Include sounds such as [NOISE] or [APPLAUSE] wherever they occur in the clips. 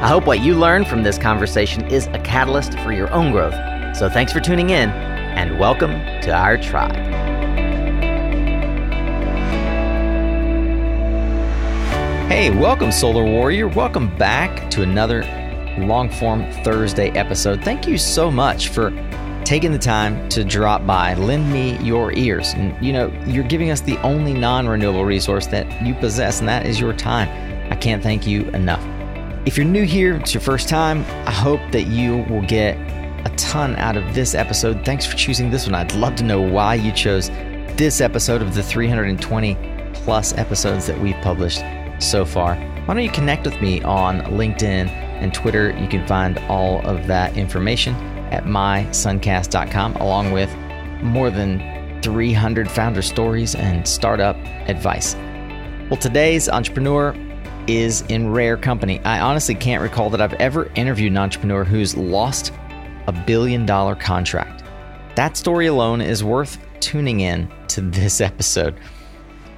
I hope what you learn from this conversation is a catalyst for your own growth. So thanks for tuning in, and welcome to our tribe. Hey, welcome, Solar Warrior. Welcome back to another long form Thursday episode. Thank you so much for taking the time to drop by, lend me your ears. And you know, you're giving us the only non renewable resource that you possess, and that is your time. I can't thank you enough. If you're new here, it's your first time, I hope that you will get a ton out of this episode. Thanks for choosing this one. I'd love to know why you chose this episode of the 320 plus episodes that we've published so far. Why don't you connect with me on LinkedIn and Twitter? You can find all of that information at mysuncast.com, along with more than 300 founder stories and startup advice. Well, today's entrepreneur is in rare company. I honestly can't recall that I've ever interviewed an entrepreneur who's lost a billion dollar contract. That story alone is worth tuning in to this [LAUGHS] episode.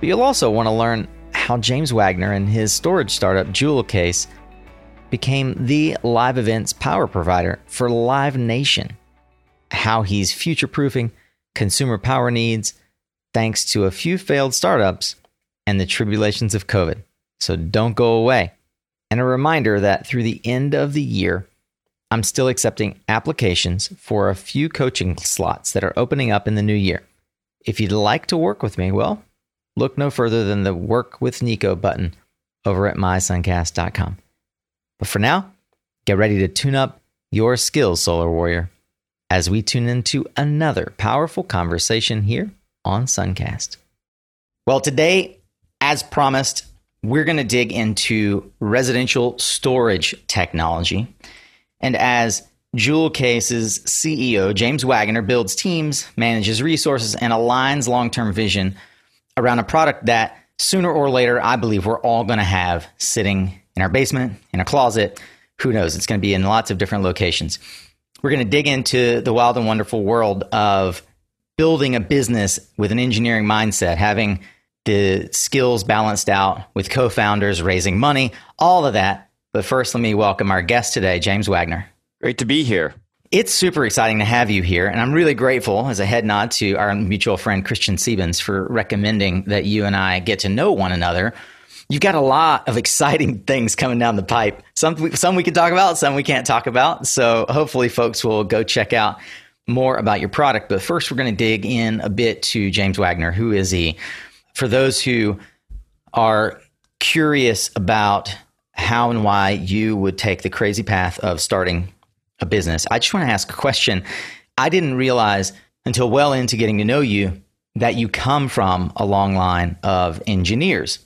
But you'll also want to learn how James Wagner and his storage startup Jewel Case became the live events power provider for Live Nation. How he's future proofing consumer power needs thanks to a few failed startups and the tribulations of COVID. So don't go away. And a reminder that through the end of the year, I'm still accepting applications for a few coaching slots that are opening up in the new year. If you'd like to work with me, well, look no further than the Work with Nico button over at mysuncast.com. But for now, get ready to tune up your skills, Solar Warrior, as we tune into another powerful conversation here on Suncast. Well, today, as promised, we're going to dig into residential storage technology. And as Jewel Case's CEO, James Wagner, builds teams, manages resources, and aligns long term vision around a product that sooner or later, I believe we're all going to have sitting in our basement, in a closet. Who knows? It's going to be in lots of different locations. We're going to dig into the wild and wonderful world of building a business with an engineering mindset, having the skills balanced out with co founders, raising money, all of that. But first, let me welcome our guest today, James Wagner. Great to be here. It's super exciting to have you here. And I'm really grateful as a head nod to our mutual friend, Christian Siebens, for recommending that you and I get to know one another. You've got a lot of exciting [LAUGHS] things coming down the pipe. Some, some we can talk about, some we can't talk about. So hopefully, folks will go check out more about your product. But first, we're going to dig in a bit to James Wagner. Who is he? For those who are curious about how and why you would take the crazy path of starting a business, I just want to ask a question. I didn't realize until well into getting to know you that you come from a long line of engineers.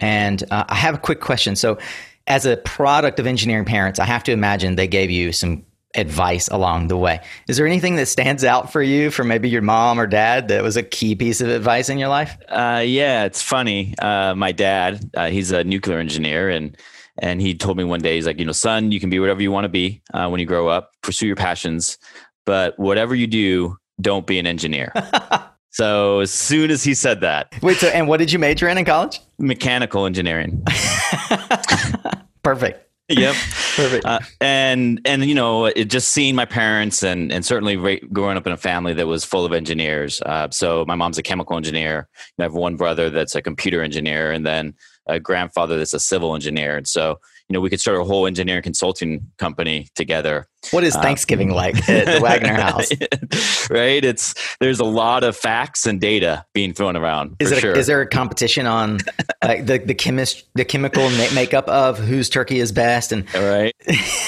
And uh, I have a quick question. So, as a product of engineering parents, I have to imagine they gave you some advice along the way. Is there anything that stands out for you from maybe your mom or dad that was a key piece of advice in your life? Uh, yeah, it's funny. Uh, my dad, uh, he's a nuclear engineer, and and he told me one day, he's like, you know, son, you can be whatever you want to be uh, when you grow up. Pursue your passions, but whatever you do, don't be an engineer. [LAUGHS] so as soon as he said that, wait. So, and what did you major in in college? Mechanical engineering. [LAUGHS] Perfect [LAUGHS] yep. Perfect. Uh, and and you know it just seeing my parents and and certainly growing up in a family that was full of engineers uh, so my mom's a chemical engineer. I have one brother that's a computer engineer and then a grandfather that's a civil engineer. And so you know, we could start a whole engineering consulting company together. What is uh, Thanksgiving um, like [LAUGHS] at the Wagner house? [LAUGHS] right. It's there's a lot of facts and data being thrown around. Is, it sure. is there a competition on like the the chemist the chemical makeup of whose turkey is best and right?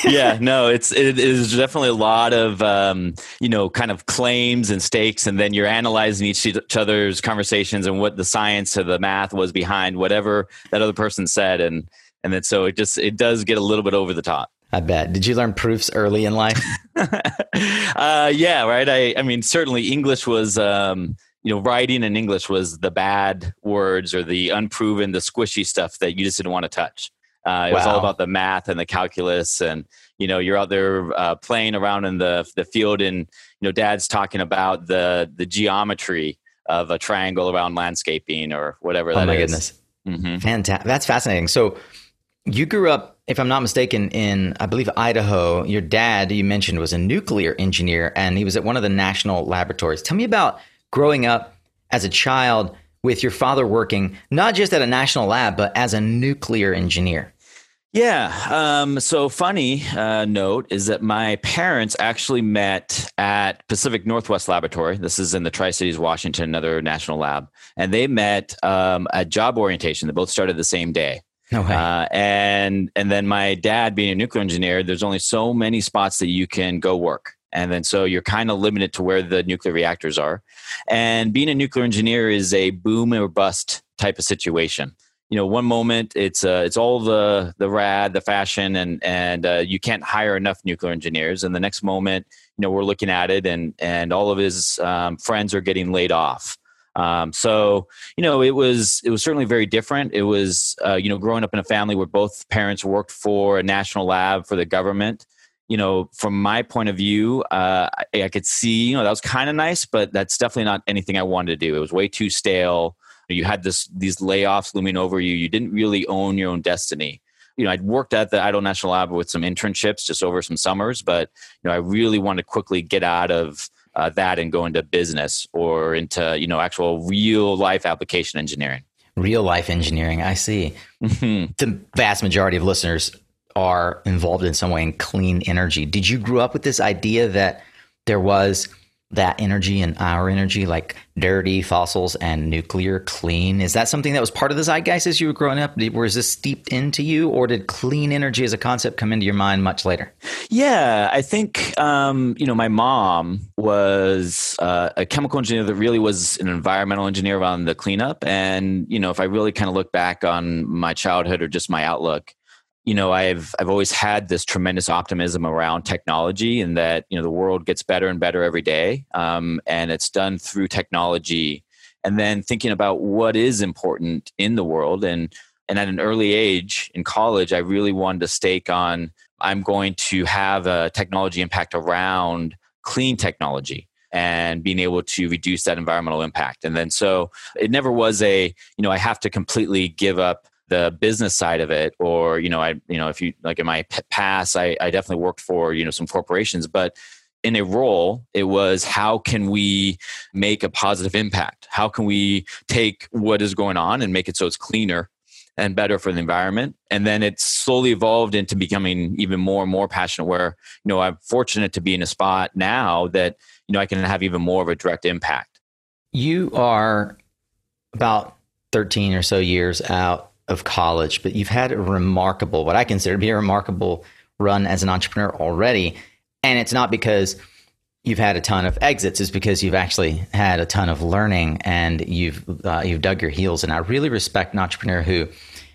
yeah. No. It's it is definitely a lot of um, you know kind of claims and stakes, and then you're analyzing each, each other's conversations and what the science or the math was behind whatever that other person said and and then so it just it does get a little bit over the top I bet. Did you learn proofs early in life? [LAUGHS] uh, yeah, right. I, I mean, certainly English was, um, you know, writing in English was the bad words or the unproven, the squishy stuff that you just didn't want to touch. Uh, it wow. was all about the math and the calculus, and you know, you're out there uh, playing around in the the field, and you know, Dad's talking about the the geometry of a triangle around landscaping or whatever. Oh my is. goodness, mm-hmm. fantastic! That's fascinating. So, you grew up, if I'm not mistaken, in I believe Idaho. Your dad, you mentioned, was a nuclear engineer, and he was at one of the national laboratories. Tell me about growing up as a child with your father working not just at a national lab, but as a nuclear engineer. Yeah. Um, so, funny uh, note is that my parents actually met at Pacific Northwest Laboratory. This is in the Tri Cities, Washington, another national lab. And they met um, at job orientation. They both started the same day. No way. Uh, and and then my dad, being a nuclear engineer, there's only so many spots that you can go work. And then so you're kind of limited to where the nuclear reactors are. And being a nuclear engineer is a boom or bust type of situation you know one moment it's uh, it's all the the rad the fashion and and uh, you can't hire enough nuclear engineers and the next moment you know we're looking at it and and all of his um, friends are getting laid off um, so you know it was it was certainly very different. It was uh, you know growing up in a family where both parents worked for a national lab for the government you know from my point of view uh, I, I could see you know that was kind of nice but that's definitely not anything i wanted to do. It was way too stale. You had this these layoffs looming over you. You didn't really own your own destiny. You know i'd worked at the idaho national lab with some internships just over some summers but you know i really wanted to quickly get out of uh, that and go into business or into you know actual real life application engineering. Real life engineering i see. Mm-hmm. the vast majority of listeners are involved in some way in clean energy. Did you grow up with this idea that there was that energy and our energy, like dirty fossils and nuclear clean? Is that something that was part of the zeitgeist as you were growing up? Was this steeped into you, or did clean energy as a concept come into your mind much later? Yeah, I think um, you know my mom was uh, a chemical engineer that really was an environmental engineer on the cleanup, and you know if I really kind of look back on my childhood or just my outlook, you know i've i've always had this tremendous optimism around technology and that you know the world gets better and better every day um, and it's done through technology. And then thinking about what is important in the world and and at an early age in college i really wanted to stake on i'm going to have a technology impact around clean technology and being able to reduce that environmental impact. And then so it never was a you know i have to completely give up the business side of it or you know i you know if you like in my past i, I definitely worked for you know some corporations but in a role it was how can we make a positive impact? How can we take what is going on and make it so it's cleaner and better for the environment? And then it slowly evolved into becoming even more and more passionate where you know i'm fortunate to be in a spot now that you know i can have even more of a direct impact. You are about 13 or so years out of college, but you've had a remarkable, what I consider to be a remarkable run as an entrepreneur already. And it's not because you've had a ton of exits, it's because you've actually had a ton of learning and you've uh, you've dug your heels. And I really respect an entrepreneur who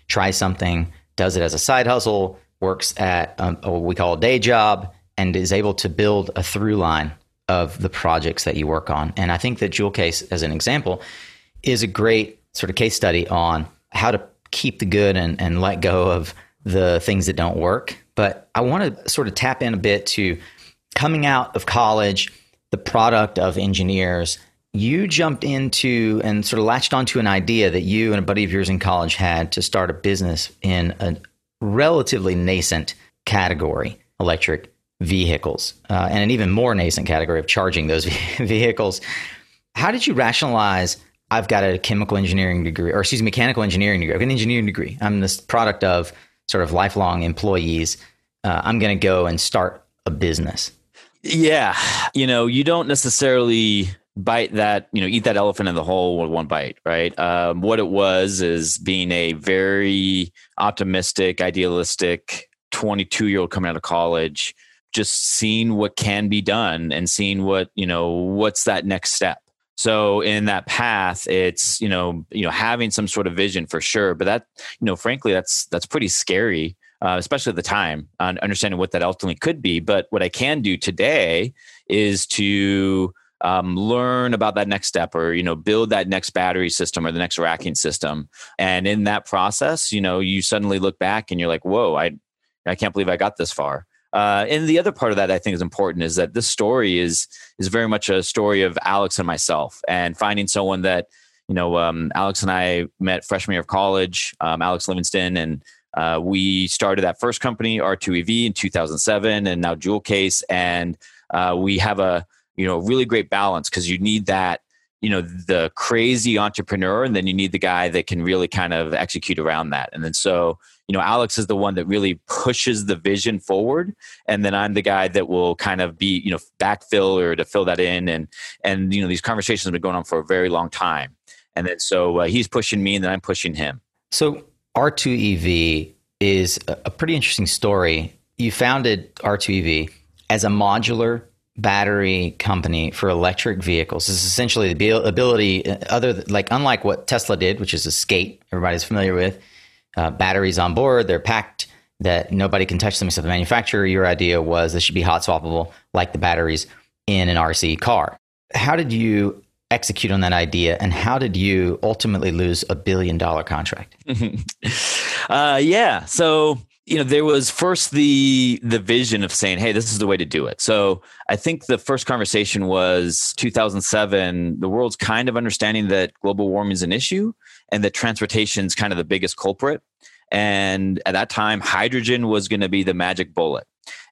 tries something, does it as a side hustle, works at um, what we call a day job, and is able to build a through line of the projects that you work on. And I think that Jewel Case, as an example, is a great sort of case study on how to keep the good and, and let go of the things that don't work. But I want to sort of tap in a bit to coming out of college, the product of engineers. You jumped into and sort of latched onto an idea that you and a buddy of yours in college had to start a business in a relatively nascent category, electric vehicles, uh, and an even more nascent category of charging those [LAUGHS] vehicles. How did you rationalize I've got a chemical engineering degree, or excuse me, mechanical engineering degree. An engineering degree. I'm this product of sort of lifelong employees. Uh, I'm going to go and start a business. Yeah. You know, you don't necessarily bite that, you know, eat that elephant in the hole with one bite, right? Um, what it was is being a very optimistic, idealistic 22 year old coming out of college, just seeing what can be done and seeing what, you know, what's that next step so in that path, it's you know you know having some sort of vision for sure, but that you know frankly that's that's pretty scary uh, especially at the time, on understanding what that ultimately could be. But what I can do today is to um, learn about that next step or you know build that next battery system or the next racking system and in that process you know you suddenly look back and you're like whoa i i can't believe i got this far uh, and the other part of that I think is important is that this story is is very much a story of Alex and myself, and finding someone that you know. Um, Alex and I met freshman year of college. Um, Alex Livingston, and uh, we started that first company R2EV in 2007, and now Jewel Case, and uh, we have a you know really great balance because you need that you know the crazy entrepreneur and then you need the guy that can really kind of execute around that. And then so you know alex is the one that really pushes the vision forward and then i'm the guy that will kind of be you know backfill or to fill that in. And and you know these conversations have been going on for a very long time. And then so uh, he's pushing me and then i'm pushing him. So r2ev is a pretty interesting story. You founded r2ev as a modular battery company for electric vehicles. This is essentially the ability, uh, other like unlike what Tesla did, which is a skate everybody's familiar with, uh, batteries on board, they're packed that nobody can touch them except the manufacturer. Your idea was this should be hot swappable like the batteries in an RC car. How did you execute on that idea and how did you ultimately lose a billion dollar contract? [LAUGHS] uh, yeah. So you know there was first the the vision of saying hey this is the way to do it. So i think the first conversation was 2007 the world's kind of understanding that global warming is an issue and that transportation is kind of the biggest culprit. And at that time hydrogen was going to be the magic bullet.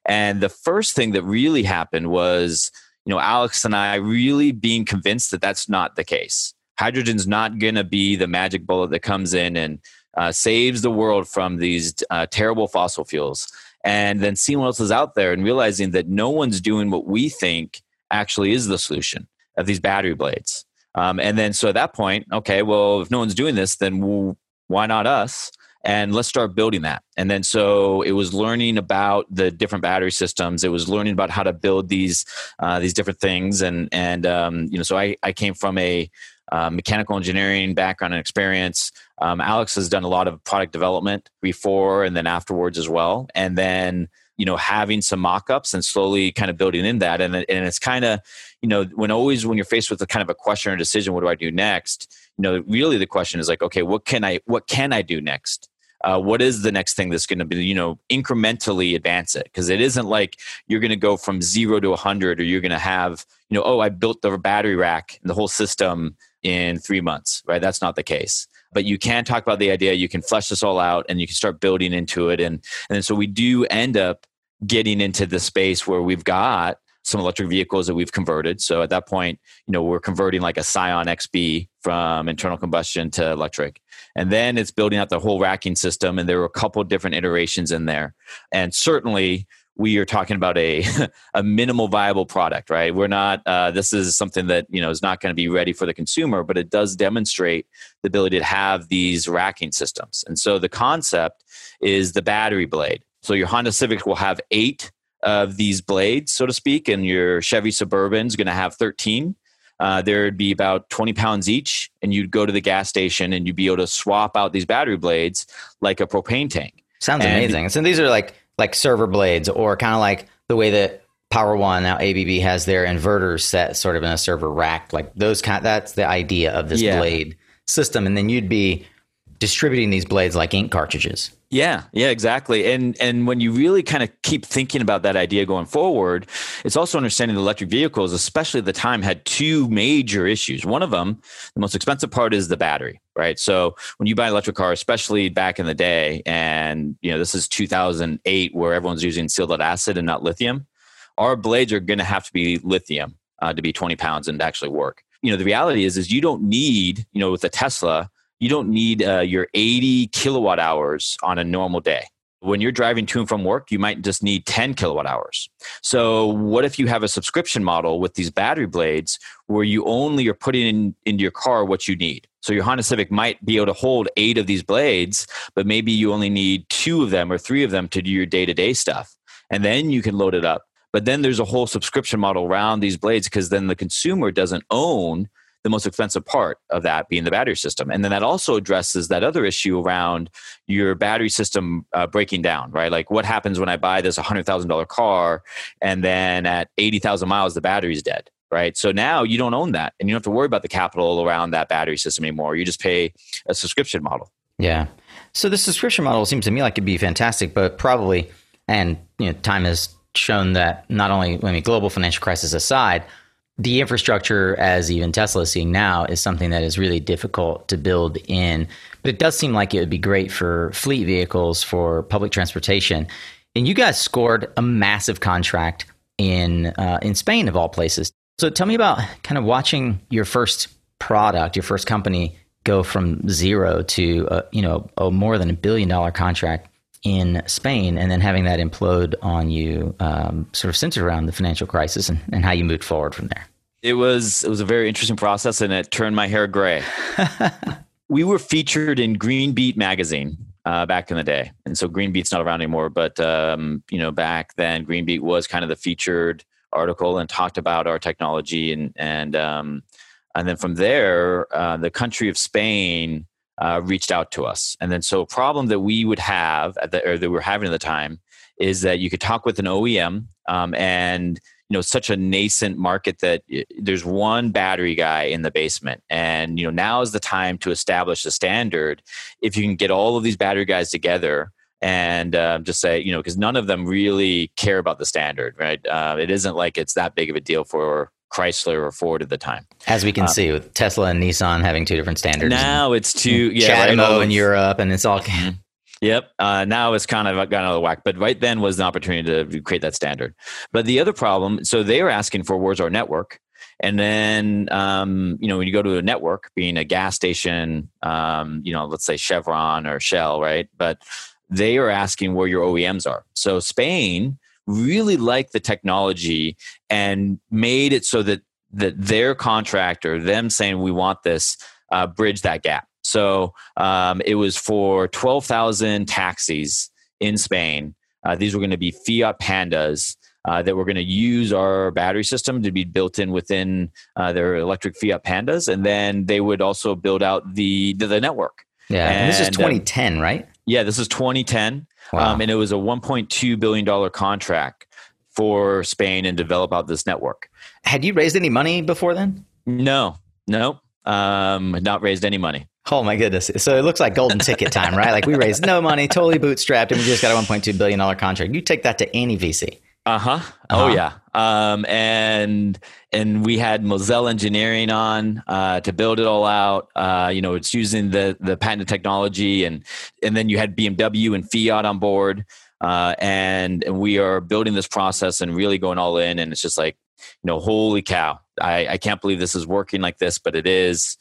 And the first thing that really happened was you know alex and i really being convinced that that's not the case. Hydrogen's not going to be the magic bullet that comes in and uh, saves the world from these uh, terrible fossil fuels. And then seeing what else is out there and realizing that no one's doing what we think actually is the solution of these battery blades. Um, and then so at that point, okay, well, if no one's doing this, then we'll, why not us? and let's start building that and then so it was learning about the different battery systems it was learning about how to build these uh, these different things and and um, you know so i i came from a uh, mechanical engineering background and experience. Um, Alex has done a lot of product development before and then afterwards as well. And then, you know, having some mock-ups and slowly kind of building in that. And, and it's kind of, you know, when always when you're faced with a kind of a question or decision, what do I do next? You know, really the question is like, okay, what can I what can I do next? Uh, what is the next thing that's going to be you know incrementally advance it because it isn't like you're going to go from zero to 100 or you're going to have you know oh i built the battery rack and the whole system in three months, right? That's not the case. But you can talk about the idea, you can flesh this all out and you can start building into it. And, and so we do end up getting into the space where we've got some electric vehicles that we've converted. So at that point, you know, we're converting like a Scion XB from internal combustion to electric. And then it's building out the whole racking system. And there were a couple different iterations in there. And certainly we are talking about a [LAUGHS] a minimal viable product, right? We're not. Uh, this is something that you know is not going to be ready for the consumer, but it does demonstrate the ability to have these racking systems. And so the concept is the battery blade. So your Honda Civic will have eight of these blades, so to speak, and your Chevy Suburban is going to have thirteen. Uh, there'd be about 20 pounds each, and you'd go to the gas station and you'd be able to swap out these battery blades like a propane tank. Sounds amazing. and amazing. So these are like like server blades or kind of like the way that Power One now ABB has their inverters set sort of in a server rack. Like those kind. That's the idea of this yeah. blade system, and then you'd be distributing these blades like ink cartridges. Yeah, yeah, exactly. And and when you really kind of keep thinking about that idea going forward, it's also understanding the electric vehicles, especially at the time, had two major issues. One of them, the most expensive part, is the battery, right? So when you buy an electric car, especially back in the day, and you know this is 2008, where everyone's using sealed acid and not lithium, our blades are going to have to be lithium uh, to be 20 pounds and to actually work. You know, the reality is, is you don't need, you know, with a Tesla you don't need uh, your 80 kilowatt hours on a normal day. When you're driving to and from work, you might just need 10 kilowatt hours. So, what if you have a subscription model with these battery blades where you only are putting in, into your car what you need? So, your Honda Civic might be able to hold eight of these blades, but maybe you only need two of them or three of them to do your day to day stuff. And then you can load it up. But then there's a whole subscription model around these blades because then the consumer doesn't own the most expensive part of that being the battery system. And then that also addresses that other issue around your battery system uh, breaking down, right? Like what happens when I buy this $100,000 car and then at 80,000 miles, the battery's dead, right? So now you don't own that and you don't have to worry about the capital around that battery system anymore. You just pay a subscription model. Yeah. So the subscription model seems to me like it'd be fantastic, but probably, and you know, time has shown that not only, I mean, global financial crisis aside, the infrastructure, as even Tesla is seeing now, is something that is really difficult to build in. But it does seem like it would be great for fleet vehicles, for public transportation. And you guys scored a massive contract in uh, in Spain, of all places. So tell me about kind of watching your first product, your first company, go from zero to uh, you know a more than a billion dollar contract in Spain, and then having that implode on you, um, sort of centered around the financial crisis and, and how you moved forward from there. It was it was a very interesting process, and it turned my hair gray. [LAUGHS] we were featured in Green Beat magazine uh, back in the day, and so Green Beat's not around anymore. But um, you know, back then, Green Beat was kind of the featured article and talked about our technology, and and um, and then from there, uh, the country of Spain uh, reached out to us, and then so a problem that we would have at the, or that we were having at the time is that you could talk with an OEM um, and you know such a nascent market that there's one battery guy in the basement and you know now is the time to establish a standard if you can get all of these battery guys together and uh, just say you know because none of them really care about the standard right uh, it isn't like it's that big of a deal for Chrysler or Ford at the time. As we can uh, see with Tesla and Nissan having two different standards. Now it's two, yeah, CHAdeMO right, in Europe, and it's all. Yep. Uh, now it's kind of gone out of whack, but right then was an opportunity to create that standard. But the other problem, so they were asking for our network, and then um, you know when you go to a network, being a gas station, um, you know, let's say Chevron or Shell, right? But they are asking where your OEMs are. So Spain really liked the technology and made it so that that their contractor, them saying we want this, uh, bridge that gap. So um, it was for 12,000 taxis in Spain. Uh, these were going to be Fiat Pandas uh, that were going to use our battery system to be built in within uh, their electric Fiat Pandas, and then they would also build out the the, the network. Yeah, and, and this is 2010, um, right? Yeah, this is 2010, wow. um, and it was a 1.2 billion dollar contract for Spain and develop out this network. Had you raised any money before then? No, no, um, not raised any money. Oh my goodness! So it looks like golden ticket time, right? Like we raised no money, totally bootstrapped, and we just got a 1.2 billion dollar contract. You take that to any VC. Uh-huh. uh-huh. Oh yeah. Um, and and we had Moselle Engineering on uh, to build it all out. Uh, you know, it's using the the patented technology, and and then you had BMW and Fiat on board, uh, and and we are building this process and really going all in. And it's just like, you know, holy cow! I I can't believe this is working like this, but it is.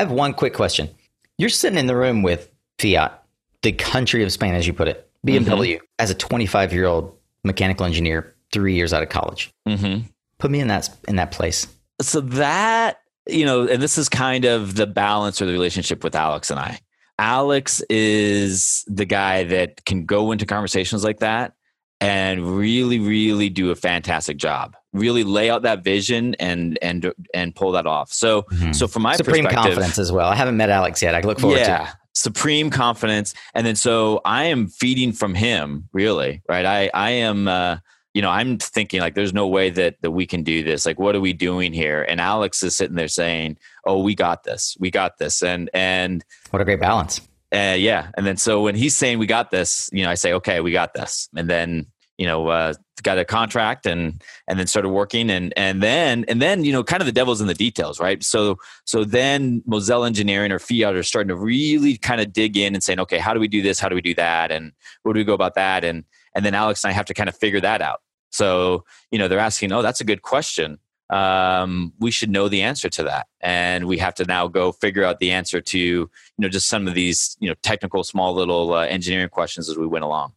I have one quick question. You're sitting in the room with Fiat, the country of Spain, as you put it, BMW, mm-hmm. as a 25 year old mechanical engineer, three years out of college. Mm-hmm. Put me in that in that place. So that you know, and this is kind of the balance or the relationship with Alex and I. Alex is the guy that can go into conversations like that and really, really do a fantastic job. Really lay out that vision and and and pull that off. So, mm-hmm. so from my supreme confidence as well. I haven't met Alex yet. I look forward yeah, to. It. supreme confidence, and then so I am feeding from him. Really, right? I I am. Uh, you know, I'm thinking like, there's no way that that we can do this. Like, what are we doing here? And Alex is sitting there saying, "Oh, we got this. We got this." And and what a great balance. Uh, yeah. And then so when he's saying we got this, you know, I say, okay, we got this. And then, you know, uh, got a contract and and then started working and and then and then you know kind of the devil's in the details right? So so then Moselle engineering or fiat are starting to really kind of dig in and saying okay how do we do this? How do we do that? And where do we go about that? And and then alex and i have to kind of figure that out. So you know they're asking oh that's a good question. Um, we should know the answer to that. And we have to now go figure out the answer to you know just some of these you know technical small little uh, engineering questions as we went along.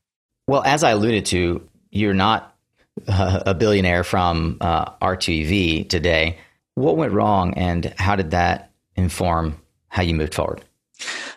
Well as i alluded to you're not uh, a billionaire from uh, R2EV today what went wrong and how did that inform how you moved forward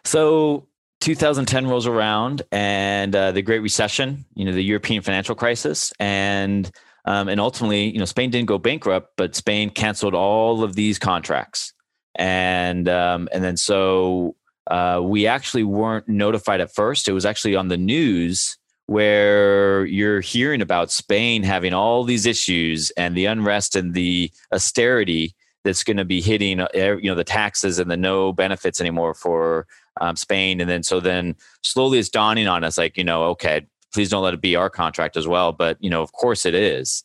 so 2010 rolls around and uh, the great recession you know the european financial crisis and um, and ultimately, you know, Spain didn't go bankrupt, but Spain canceled all of these contracts. and um, and then so uh, we actually weren't notified at first. It was actually on the news where you're hearing about Spain having all these issues and the unrest and the austerity that's going to be hitting uh, you know the taxes and the no benefits anymore for um, Spain. And then so then slowly it's dawning on us like you know okay please don't let it be our contract as well but you know of course it is.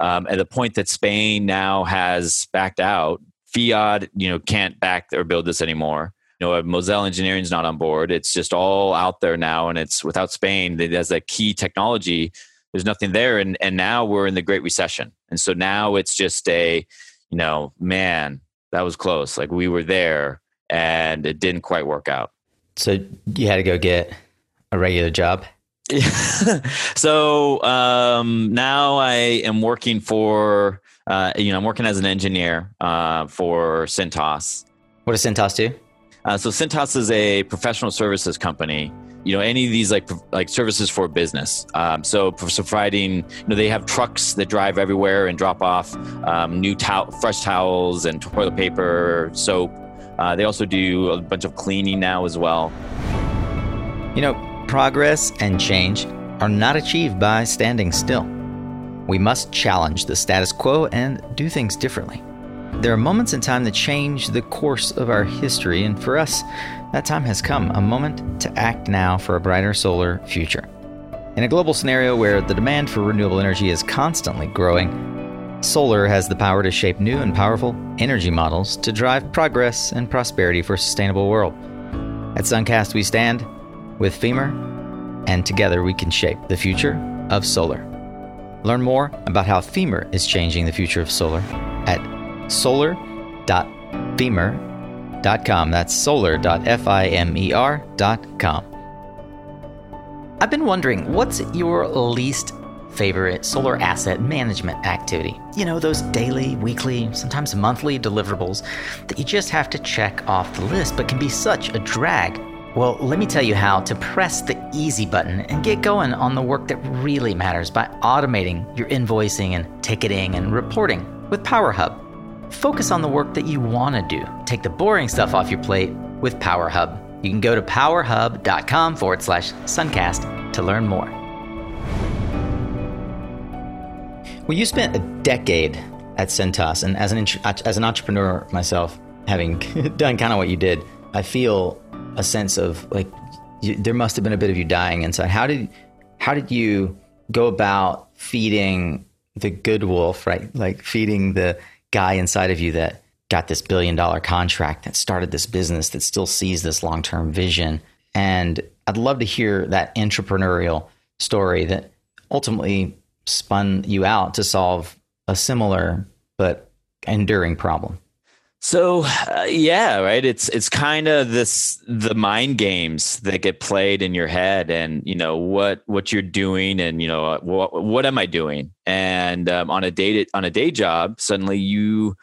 Um, at the point that Spain now has backed out Fiat you know can't back or build this anymore know, Moselle Engineering is not on board. It's just all out there now, and it's without Spain that as that key technology. There's nothing there, and and now we're in the Great Recession, and so now it's just a, you know, man, that was close. Like we were there, and it didn't quite work out. So you had to go get a regular job. [LAUGHS] so um, now I am working for, uh, you know, I'm working as an engineer uh, for Cintas. What does Cintas do? Uh, so Cintas is a professional services company. You know, any of these like like services for business. Um, so providing, you know, they have trucks that drive everywhere and drop off um, new towel, fresh towels and toilet paper, soap. Uh, they also do a bunch of cleaning now as well. You know, progress and change are not achieved by standing still. We must challenge the status quo and do things differently. There are moments in time that change the course of our history, and for us, that time has come a moment to act now for a brighter solar future. In a global scenario where the demand for renewable energy is constantly growing, solar has the power to shape new and powerful energy models to drive progress and prosperity for a sustainable world. At Suncast, we stand with FIMER, and together we can shape the future of solar. Learn more about how FIMER is changing the future of solar at solar.fimer.com. That's solar.fimer.com. I've been wondering, what's your least favorite solar asset management activity? You know, those daily, weekly, sometimes monthly deliverables that you just have to check off the list, but can be such a drag. Well, let me tell you how to press the easy button and get going on the work that really matters by automating your invoicing and ticketing and reporting with PowerHub. Focus on the work that you want to do. Take the boring stuff off your plate with PowerHub. You can go to powerhub.com forward slash suncast to learn more. Well, you spent a decade at Cintas, and as an, uh, as an entrepreneur myself, having [LAUGHS] done kind of what you did, I feel a sense of like you, there must have been a bit of you dying inside. How did how did you go about feeding the good wolf, right? Like feeding the guy inside of you that got this billion dollar contract that started this business that still sees this long term vision. And I'd love to hear that entrepreneurial story that ultimately spun you out to solve a similar but enduring problem. So uh, yeah, right. It's it's kind of this the mind games that get played in your head, and you know what what you're doing, and you know what what am I doing? And um, on a day on a day job, suddenly you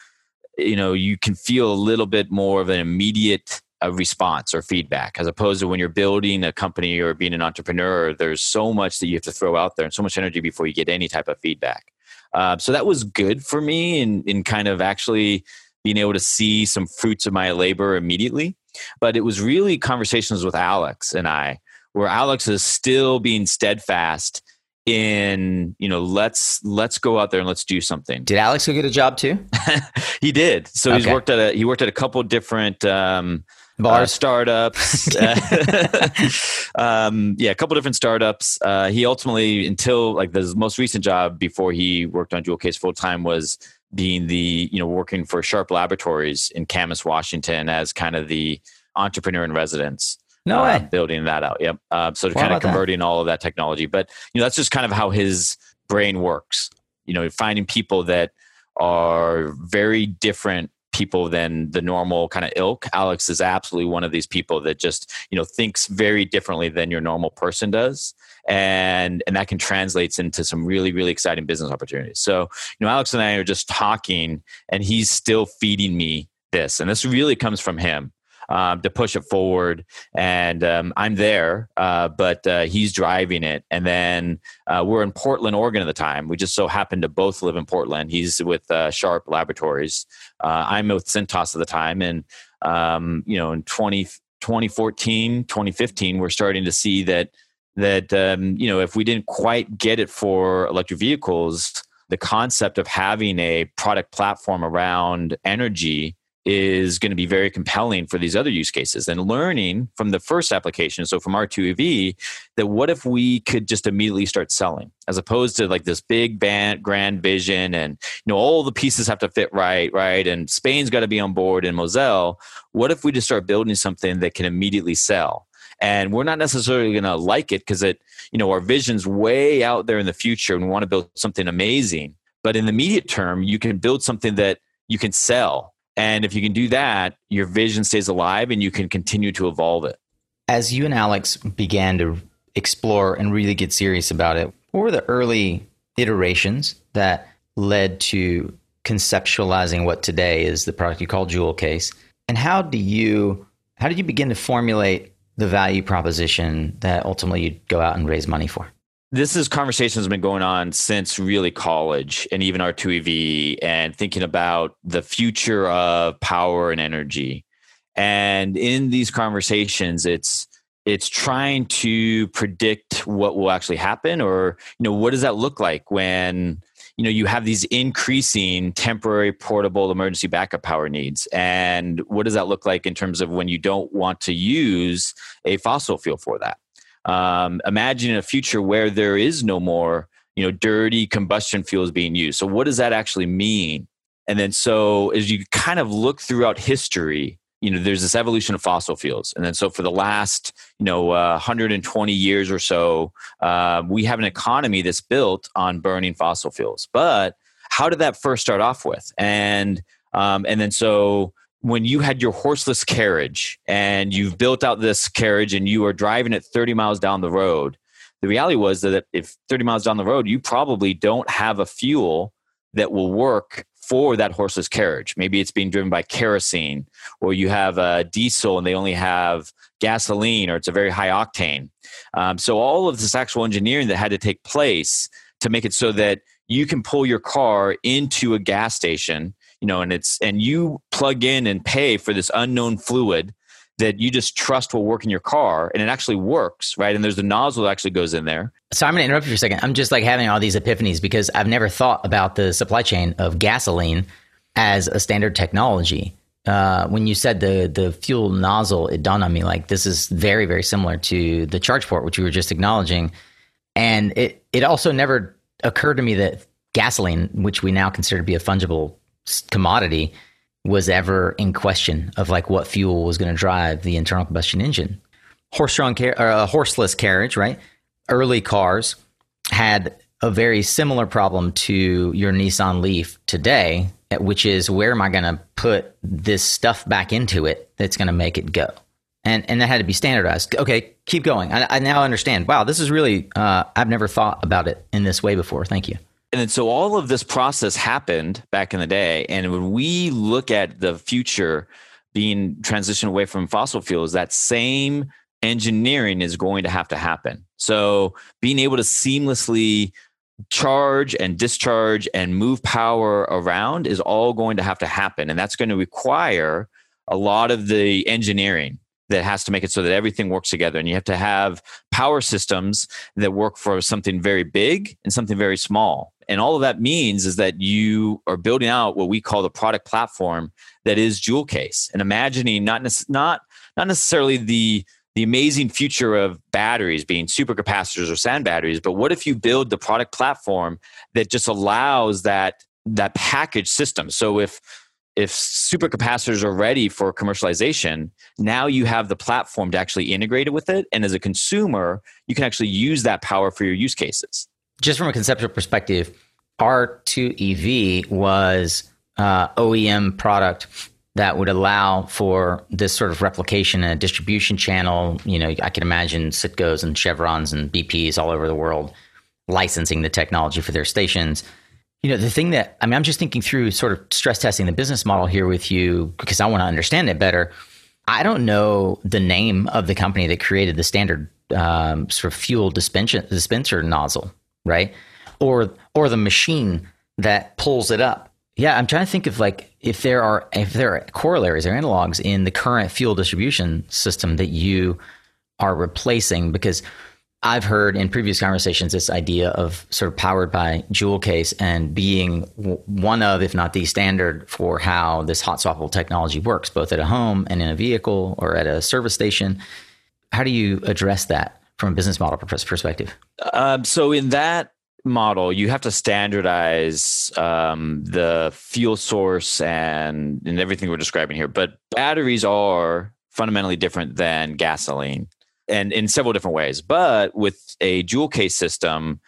you know you can feel a little bit more of an immediate uh, response or feedback, as opposed to when you're building a company or being an entrepreneur. There's so much that you have to throw out there, and so much energy before you get any type of feedback. Uh, so that was good for me, in in kind of actually being able to see some fruits of my labor immediately. But it was really conversations with Alex and I, where Alex is still being steadfast in you know let's let's go out there and let's do something. Did alex go get a job too? [LAUGHS] He did. So okay. he's worked at a he worked at a couple different um uh, startups. [LAUGHS] [LAUGHS] Um, yeah a couple different startups. Uh, he ultimately until like the most recent job before he worked on jewel case full time was being the you know working for Sharp Laboratories in Camas, Washington, as kind of the entrepreneur in residence. No uh, way. Building that out. Yep. Uh, so kind of converting that? all of that technology, but you know that's just kind of how his brain works. You know, finding people that are very different people than the normal kind of ilk. Alex is absolutely one of these people that just, you know, thinks very differently than your normal person does. And and that can translates into some really, really exciting business opportunities. So, you know, Alex and I are just talking and he's still feeding me this. And this really comes from him. um, to push it forward. And um, I'm there, uh, but uh, he's driving it. And then uh, we're in Portland, Oregon at the time. We just so happened to both live in Portland. He's with uh, Sharp Laboratories. Uh, I'm with Cintas at the time. And, um, you know, in 20, 2014, 2015, we're starting to see that that um, you know if we didn't quite get it for electric vehicles the concept of having a product platform around energy is going to be very compelling for these other use cases. And learning from the first application so from r2ev that what if we could just immediately start selling as opposed to like this big band, grand vision and you know all the pieces have to fit right right? And spain's got to be on board and moselle. What if we just start building something that can immediately sell and we're not necessarily going to like it because it you know our vision's way out there in the future and we want to build something amazing but in the immediate term you can build something that you can sell and if you can do that, your vision stays alive and you can continue to evolve it. As you and Alex began to explore and really get serious about it, what were the early iterations that led to conceptualizing what today is the product you call Jewel Case? And how do you how did you begin to formulate the value proposition that ultimately you'd go out and raise money for? this is conversation has been going on since really college and even R2EV and thinking about the future of power and energy. And in these conversations, it's it's trying to predict what will actually happen or you know what does that look like when you know you have these increasing temporary portable emergency backup power needs. And what does that look like in terms of when you don't want to use a fossil fuel for that? Um, imagine a future where there is no more you know dirty combustion fuels being used. So what does that actually mean? And then so as you kind of look throughout history you know there's this evolution of fossil fuels. And then so for the last you know uh, 120 years or so uh, we have an economy that's built on burning fossil fuels. But how did that first start off with? And um, and then so when you had your horseless carriage and you've built out this carriage and you are driving it 30 miles down the road, the reality was that if 30 miles down the road, you probably don't have a fuel that will work for that horseless carriage. Maybe it's being driven by kerosene, or you have a diesel and they only have gasoline, or it's a very high octane. Um, so, all of this actual engineering that had to take place to make it so that you can pull your car into a gas station you know, and it's and you plug in and pay for this unknown fluid that you just trust will work in your car and it actually works, right? And there's the nozzle that actually goes in there. So I'm going to interrupt you for a second. I'm just like having all these epiphanies because I've never thought about the supply chain of gasoline as a standard technology. Uh, when you said the the fuel nozzle, it dawned on me like this is very very similar to the charge port, which we were just acknowledging, and it it also never occurred to me that gasoline, which we now consider to be a fungible commodity was ever in question of like what fuel was going to drive the internal combustion engine. Horse-drawn car- or a horseless carriage, right? Early cars had a very similar problem to your Nissan Leaf today, which is where am I going to put this stuff back into it that's going to make it go? And and that had to be standardized. Okay, keep going. I, I now understand. Wow, this is really uh, I've never thought about it in this way before. Thank you. And then so all of this process happened back in the day. And when we look at the future being transitioned away from fossil fuels, that same engineering is going to have to happen. So being able to seamlessly charge and discharge and move power around is all going to have to happen. And that's going to require a lot of the engineering that has to make it so that everything works together. And you have to have power systems that work for something very big and something very small. And all of that means is that you are building out what we call the product platform that is Jewel Case and imagining not, not, not necessarily the the amazing future of batteries being supercapacitors or sand batteries but what if you build the product platform that just allows that that package system so if if supercapacitors are ready for commercialization, now you have the platform to actually integrate it with it. And as a consumer, you can actually use that power for your use cases. Just from a conceptual perspective, R2EV was uh, OEM product that would allow for this sort of replication and a distribution channel. You know, I can imagine Citgos and Chevrons and BPs all over the world licensing the technology for their stations. You know, the thing that I mean, I'm just thinking through sort of stress testing the business model here with you because I want to understand it better. I don't know the name of the company that created the standard um, sort of fuel dispenser, dispenser nozzle, right? Or or the machine that pulls it up. Yeah, I'm trying to think of like if there are if there are corollaries or analogs in the current fuel distribution system that you are replacing because I've heard in previous conversations this idea of sort of powered by jewel case and being one of, if not the standard for how this hot swappable technology works, both at a home and in a vehicle or at a service station. How do you address that from a business model perspective? Um, so in that model, you have to standardize um, the fuel source and and everything we're describing here. But batteries are fundamentally different than gasoline and in several different ways. But with a jewel case system,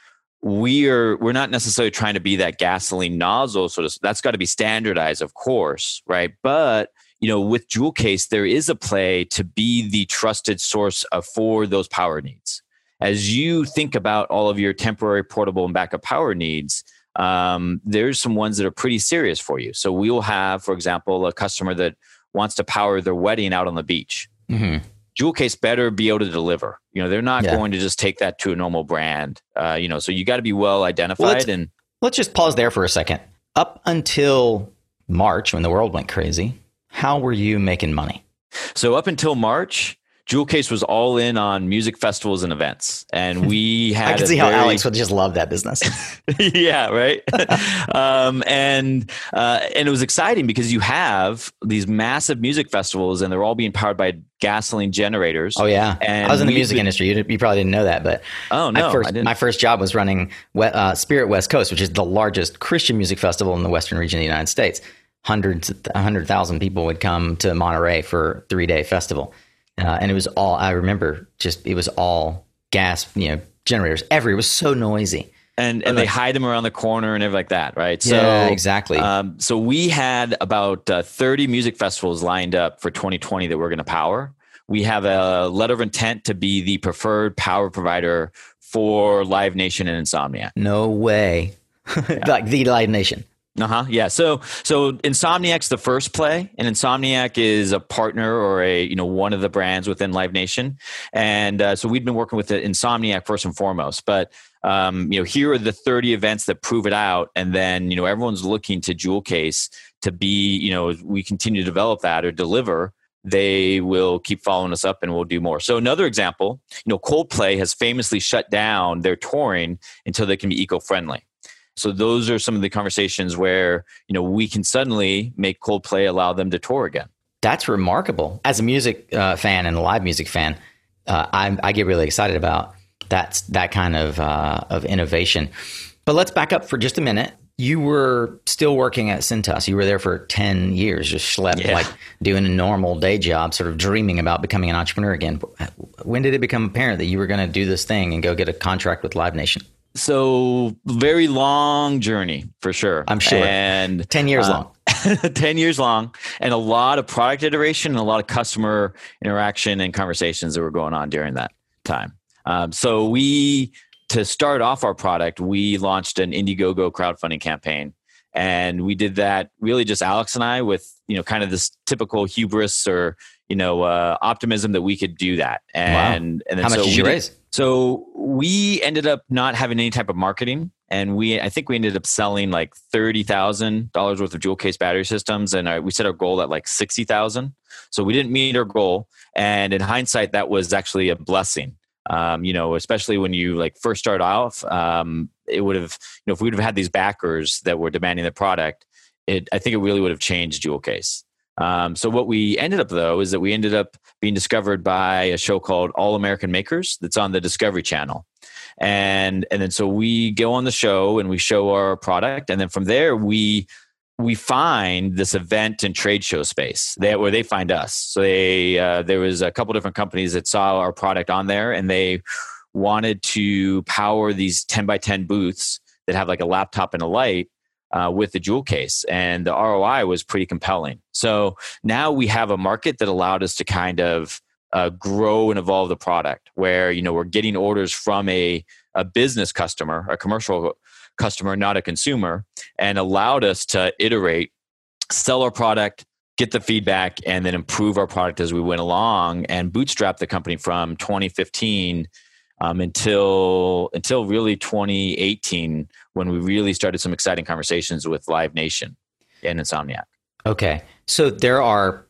we're we're not necessarily trying to be that gasoline nozzle so that's got to be standardized of course right but you know with jewel case there is a play to be the trusted source of, for those power needs as you think about all of your temporary portable and backup power needs um, there's some ones that are pretty serious for you. So we will have for example a customer that wants to power their wedding out on the beach. Mm-hmm. Jewel case better be able to deliver. You know they're not yeah. going to just take that to a normal brand uh, you know so you got to be well identified well, and let's just pause there for a second. Up until march when the world went crazy how were you making money? So up until march Jewel Case was all in on music festivals and events, and we [LAUGHS] had. I can see very... how Alex would just love that business. [LAUGHS] yeah, right. [LAUGHS] um, and uh, and it was exciting because you have these massive music festivals, and they're all being powered by gasoline generators. Oh yeah, and I was in the music industry. You, you, probably didn't know that, but oh no, my first, my first job was running uh, Spirit West Coast, which is the largest Christian music festival in the western region of the United States. Hundreds, hundred thousand people would come to Monterey for a three day festival uh, and it was all I remember. Just it was all gas, you know, generators Every It was so noisy. And and they hide them around the corner and everything like that, right? So yeah, exactly. Um, so we had about uh, 30 music festivals lined up for 2020 that we're going to power. We have a letter of intent to be the preferred power provider for Live Nation and Insomniac. No way. [LAUGHS] like the Live Nation. Uh huh. Yeah. So so Insomniac's the first play, and Insomniac is a partner or a you know one of the brands within Live Nation, and uh, so we've been working with the Insomniac first and foremost. But um, you know here are the 30 events that prove it out, and then you know everyone's looking to Jewel Case to be you know we continue to develop that or deliver they will keep following us up and we'll do more. So another example, you know, Coldplay has famously shut down their touring until they can be eco-friendly. So those are some of the conversations where you know we can suddenly make Coldplay allow them to tour again. That's remarkable. As a music uh, fan and a live music fan, uh, I, I, get really excited about that that kind of uh, of innovation. But let's back up for just a minute. You were still working at Cintas. You were there for ten years, just schlepped, yeah. like doing a normal day job, sort of dreaming about becoming an entrepreneur again. When did it become apparent that you were going to do this thing and go get a contract with Live Nation? So very long journey for sure. I'm sure. And 10 years uh, long. [LAUGHS] 10 years long and a lot of product iteration and a lot of customer interaction and conversations that were going on during that time. Um, so we, to start off our product, we launched an Indiegogo crowdfunding campaign. And we did that really just Alex and I with, you know, kind of this typical hubris or, you know, uh, optimism that we could do that. And, wow. and then how much so did you raise? So we ended up not having any type of marketing, and we I think we ended up selling like thirty thousand dollars worth of jewel case battery systems, and our, we set our goal at like sixty thousand. So we didn't meet our goal, and in hindsight, that was actually a blessing. Um, you know, especially when you like first start off, um, it would have you know if we would have had these backers that were demanding the product, it I think it really would have changed jewel case. Um, so what we ended up though is that we ended up being discovered by a show called All American Makers that's on the Discovery Channel, and and then so we go on the show and we show our product, and then from there we we find this event and trade show space that where they find us. So they uh, there was a couple different companies that saw our product on there, and they wanted to power these ten by ten booths that have like a laptop and a light uh, with the jewel case, and the ROI was pretty compelling. So now we have a market that allowed us to kind of uh, grow and evolve the product, where you know we're getting orders from a a business customer, a commercial customer, not a consumer, and allowed us to iterate, sell our product, get the feedback, and then improve our product as we went along, and bootstrap the company from 2015 um, until until really 2018 when we really started some exciting conversations with Live Nation and Insomniac. Okay, so there are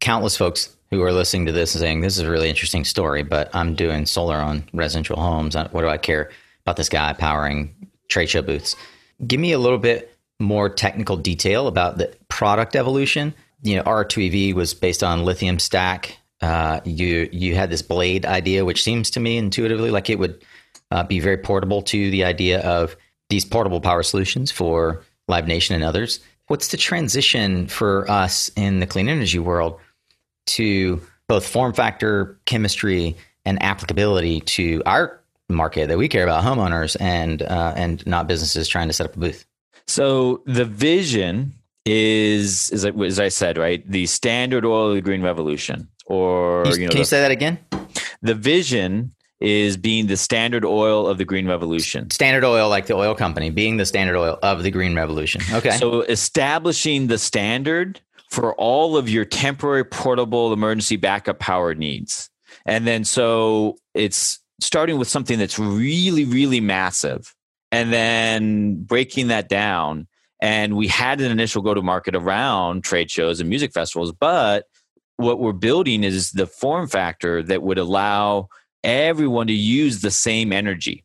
countless folks who are listening to this and saying this is a really interesting story, but I'm doing solar on residential homes. What do I care about this guy powering trade show booths? Give me a little bit more technical detail about the product evolution. You know, R2EV was based on lithium stack. Uh, you you had this blade idea, which seems to me intuitively like it would uh, be very portable to the idea of these portable power solutions for Live Nation and others. What's the transition for us in the clean energy world to both form factor, chemistry, and applicability to our market that we care about, homeowners and uh, and not businesses trying to set up a booth? So the vision is, is as I said, right? The standard oil of the green revolution, or can you, you know, can the, you say that again? The vision is being the standard oil of the green revolution. Standard oil, like the oil company, being the standard oil of the green revolution. Okay. So establishing the standard for all of your temporary portable emergency backup power needs. And then so it's starting with something that's really, really massive and then breaking that down. And we had an initial go to market around trade shows and music festivals, but what we're building is the form factor that would allow everyone to use the same energy.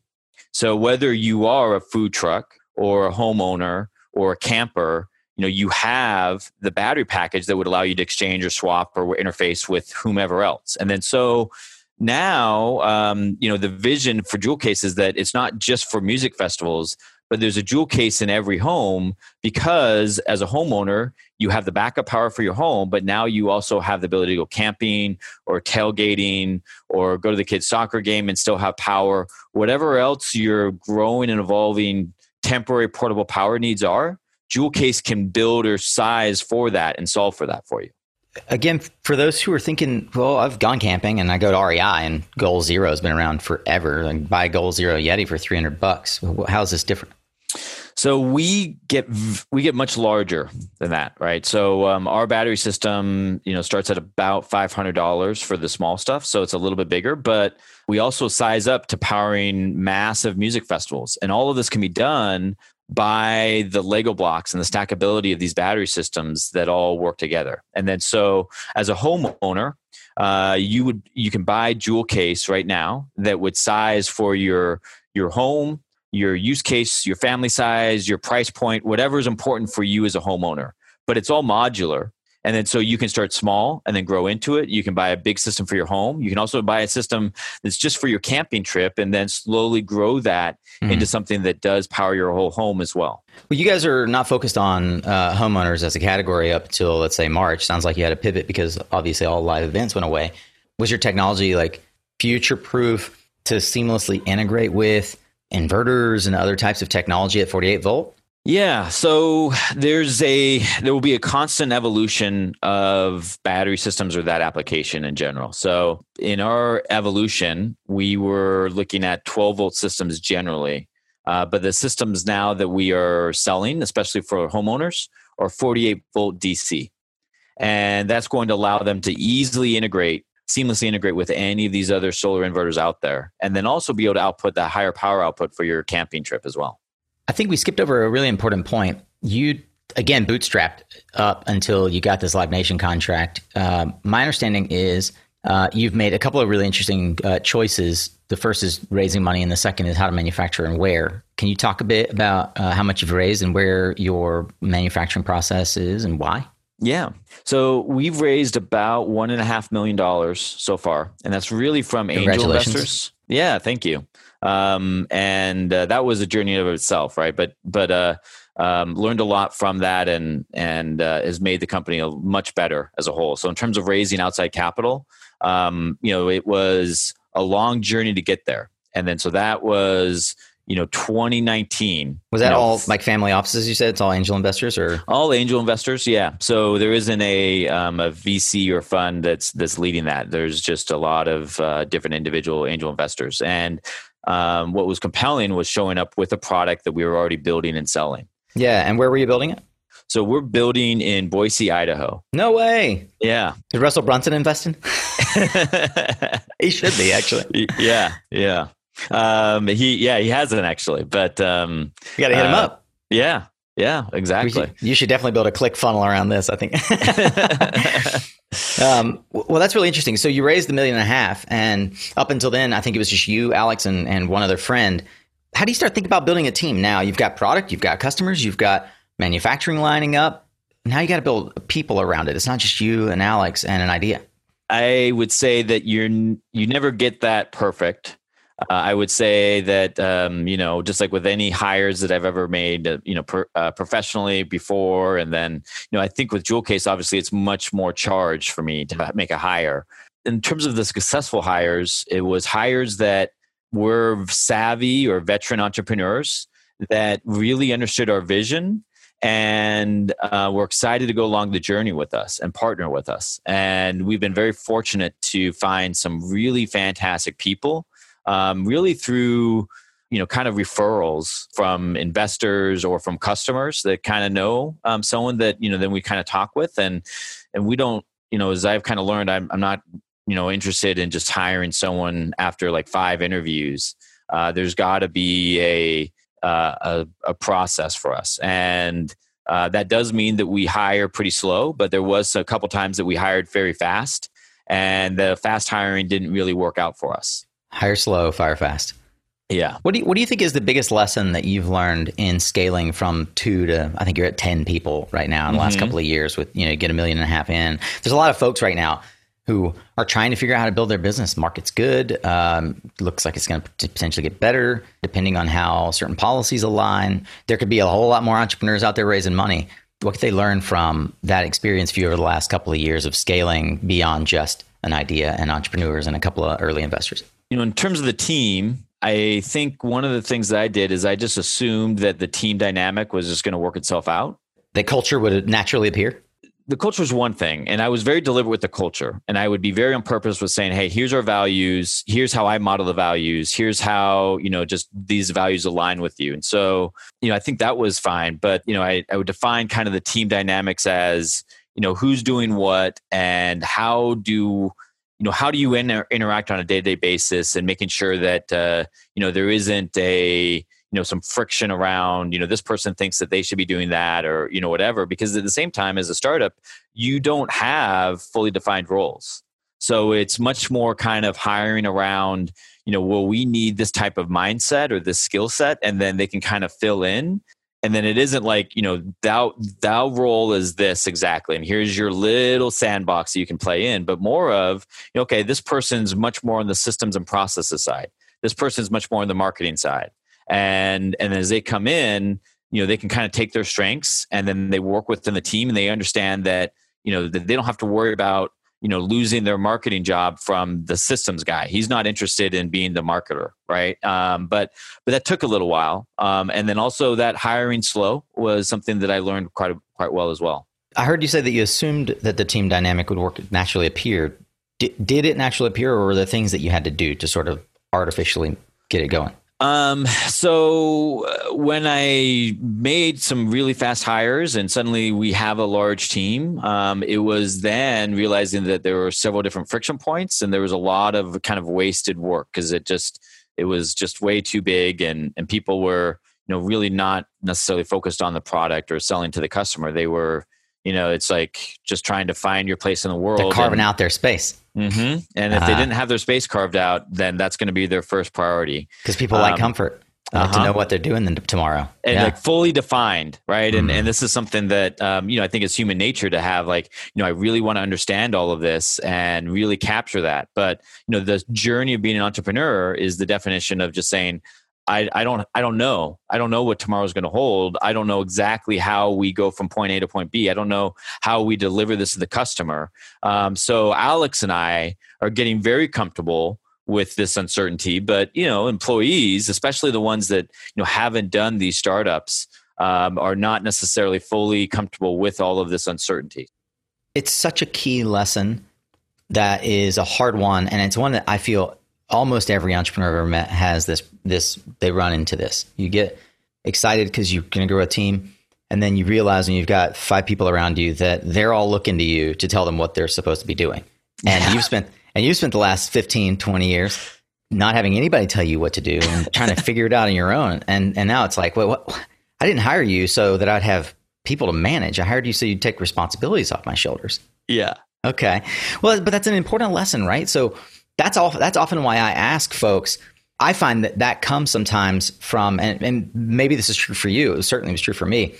So whether you are a food truck or a homeowner or a camper, you know you have the battery package that would allow you to exchange or swap or interface with whomever else. And then so now um, you know the vision for jewel case is that it's not just for music festivals but there's a jewel case in every home because as a homeowner you have the backup power for your home but now you also have the ability to go camping or tailgating or go to the kids soccer game and still have power whatever else your growing and evolving temporary portable power needs are jewel case can build or size for that and solve for that for you again, for those who are thinking, well, I've gone camping and I go to REI and Goal Zero has been around forever. and buy Goal Zero Yeti for 300 bucks. How is this different? So we get we get much larger than that, right? So um, our battery system, you know, starts at about five hundred dollars for the small stuff, so it's a little bit bigger. But we also size up to powering massive music festivals, and all of this can be done by the Lego blocks and the stackability of these battery systems that all work together. And then so as a homeowner, uh, you would you can buy jewel case right now that would size for your your home, your use case, your family size, your price point, whatever is important for you as a homeowner. But it's all modular and then so you can start small and then grow into it. You can buy a big system for your home. You can also buy a system that's just for your camping trip and then slowly grow that mm-hmm. into something that does power your whole home as well. Well, you guys are not focused on uh, homeowners as a category up until, let's say, March. Sounds like you had a pivot because obviously all live events went away. Was your technology like future proof to seamlessly integrate with inverters and other types of technology at 48 volt? Yeah, so there's a there will be a constant evolution of battery systems or that application in general. So in our evolution, we were looking at 12 volt systems generally, uh, but the systems now that we are selling, especially for homeowners, are 48 volt DC, and that's going to allow them to easily integrate seamlessly integrate with any of these other solar inverters out there and then also be able to output that higher power output for your camping trip as well I think we skipped over a really important point. You again bootstrapped up until you got this Live Nation contract. Uh, my understanding is uh, you've made a couple of really interesting uh, choices. The first is raising money, and the second is how to manufacture and where. Can you talk a bit about uh, how much you've raised and where your manufacturing process is and why? Yeah. So we've raised about one and a half million dollars so far, and that's really from angel investors. Yeah, thank you um, and uh, that was a journey of itself, right? But but uh, um, learned a lot from that, and and uh, has made the company much better as a whole. So in terms of raising outside capital, um, you know, it was a long journey to get there, and then so that was you know 2019 was that you know, all like family offices you said it's all angel investors or all angel investors yeah so there isn't a um, a vc or fund that's that's leading that there's just a lot of uh, different individual angel investors and um, what was compelling was showing up with a product that we were already building and selling. Yeah, and where were you building it? So we're building in Boise, Idaho. No way. Yeah. Did Russell Brunson invest in? [LAUGHS] he should be actually. [LAUGHS] Yeah, yeah. Um, he yeah he hasn't actually, but um, you got to hit uh, him up. Yeah, yeah, exactly. Should, you should definitely build a click funnel around this. I think. [LAUGHS] [LAUGHS] um, well, that's really interesting. So you raised the million and a half, and up until then, I think it was just you, Alex, and, and one other friend. How do you start thinking about building a team? Now you've got product, you've got customers, you've got manufacturing lining up. Now you got to build people around it. It's not just you and Alex and an idea. I would say that you're you never get that perfect. Uh, I would say that um, you know, just like with any hires that I've ever made, uh, you know, per, uh, professionally before, and then you know, I think with Jewel Case, obviously, it's much more charged for me to make a hire. In terms of the successful hires, it was hires that were savvy or veteran entrepreneurs that really understood our vision and uh, we're excited to go along the journey with us and partner with us. And we've been very fortunate to find some really fantastic people, um, really through you know kind of referrals from investors or from customers that kind of know um, someone that you know then we kind of talk with and and we don't you know as I've kind of learned I'm, I'm not you know interested in just hiring someone after like five interviews. Uh, there's got to be a uh, a, a, process for us. And uh, that does mean that we hire pretty slow, but there was a couple times that we hired very fast, and the fast hiring didn't really work out for us. Hire slow, fire fast. Yeah. What do you, what do you think is the biggest lesson that you've learned in scaling from two to I think you're at ten people right now in the mm-hmm. last couple of years with you know you get a million and a half in. There's a lot of folks right now who are trying to figure out how to build their business. Market's good. Um, looks like it's going to potentially get better depending on how certain policies align. There could be a whole lot more entrepreneurs out there raising money. What could they learn from that experience for you over the last couple of years of scaling beyond just an idea and entrepreneurs and a couple of early investors? You know, in terms of the team, I think one of the things that I did is I just assumed that the team dynamic was just going to work itself out. That culture would naturally appear? the culture is one thing and i was very deliberate with the culture and i would be very on purpose with saying hey here's our values here's how i model the values here's how you know just these values align with you and so you know i think that was fine but you know i, I would define kind of the team dynamics as you know who's doing what and how do you know how do you inter- interact on a day-to-day basis and making sure that uh, you know there isn't a you know some friction around you know this person thinks that they should be doing that or you know whatever? Because at the same time as a startup you don't have fully defined roles. So it's much more kind of hiring around you know well we need this type of mindset or this skill set and then they can kind of fill in and then it isn't like you know thou thou role is this exactly and here's your little sandbox that you can play in but more of you know, okay this person's much more on the systems and processes side. This person's much more on the marketing side. And and as they come in you know they can kind of take their strengths and then they work within the team and they understand that you know that they don't have to worry about you know losing their marketing job from the systems guy. He's not interested in being the marketer right? Um, but but that took a little while. Um, and then also that hiring slow was something that i learned quite quite well as well. I heard you say that you assumed that the team dynamic would work naturally appear. Did, did it naturally appear or were there things that you had to do to sort of artificially get it going um, so uh, when I made some really fast hires and suddenly we have a large team, um, it was then realizing that there were several different friction points and there was a lot of kind of wasted work because it just, it was just way too big and, and people were, you know, really not necessarily focused on the product or selling to the customer. They were, you know, it's like just trying to find your place in the world. They're carving and, out their space. Mm-hmm. And if uh, they didn't have their space carved out, then that's going to be their first priority. Because people um, like comfort. uh-huh. like to uh-huh. know what they're doing then tomorrow. And yeah. like fully defined, right? Mm-hmm. And and this is something that um, you know, I think it's human nature to have like, you know, I really want to understand all of this and really capture that. But you know, the journey of being an entrepreneur is the definition of just saying, I, I don't I don't know. I don't know what tomorrow's going to hold. I don't know exactly how we go from point A to point B. I don't know how we deliver this to the customer. Um, so Alex and I are getting very comfortable with this uncertainty. But you know, employees, especially the ones that you know haven't done these startups, um, are not necessarily fully comfortable with all of this uncertainty. It's such a key lesson that is a hard one, and it's one that I feel almost every entrepreneur I've ever met has this this they run into this. You get excited because you're going to grow a team, and then you realize when you've got five people around you that they're all looking to you to tell them what they're supposed to be doing. And yeah. you've spent and you've spent the last 15, 20 years not having anybody tell you what to do and trying to figure it out on your own. And and now it's like, well, what? I didn't hire you so that I'd have people to manage. I hired you so you'd take responsibilities off my shoulders. Yeah. Okay. Well, but that's an important lesson, right? So that's all. That's often why I ask folks I find that that comes sometimes from, and, and maybe this is true for you. It certainly was true for me.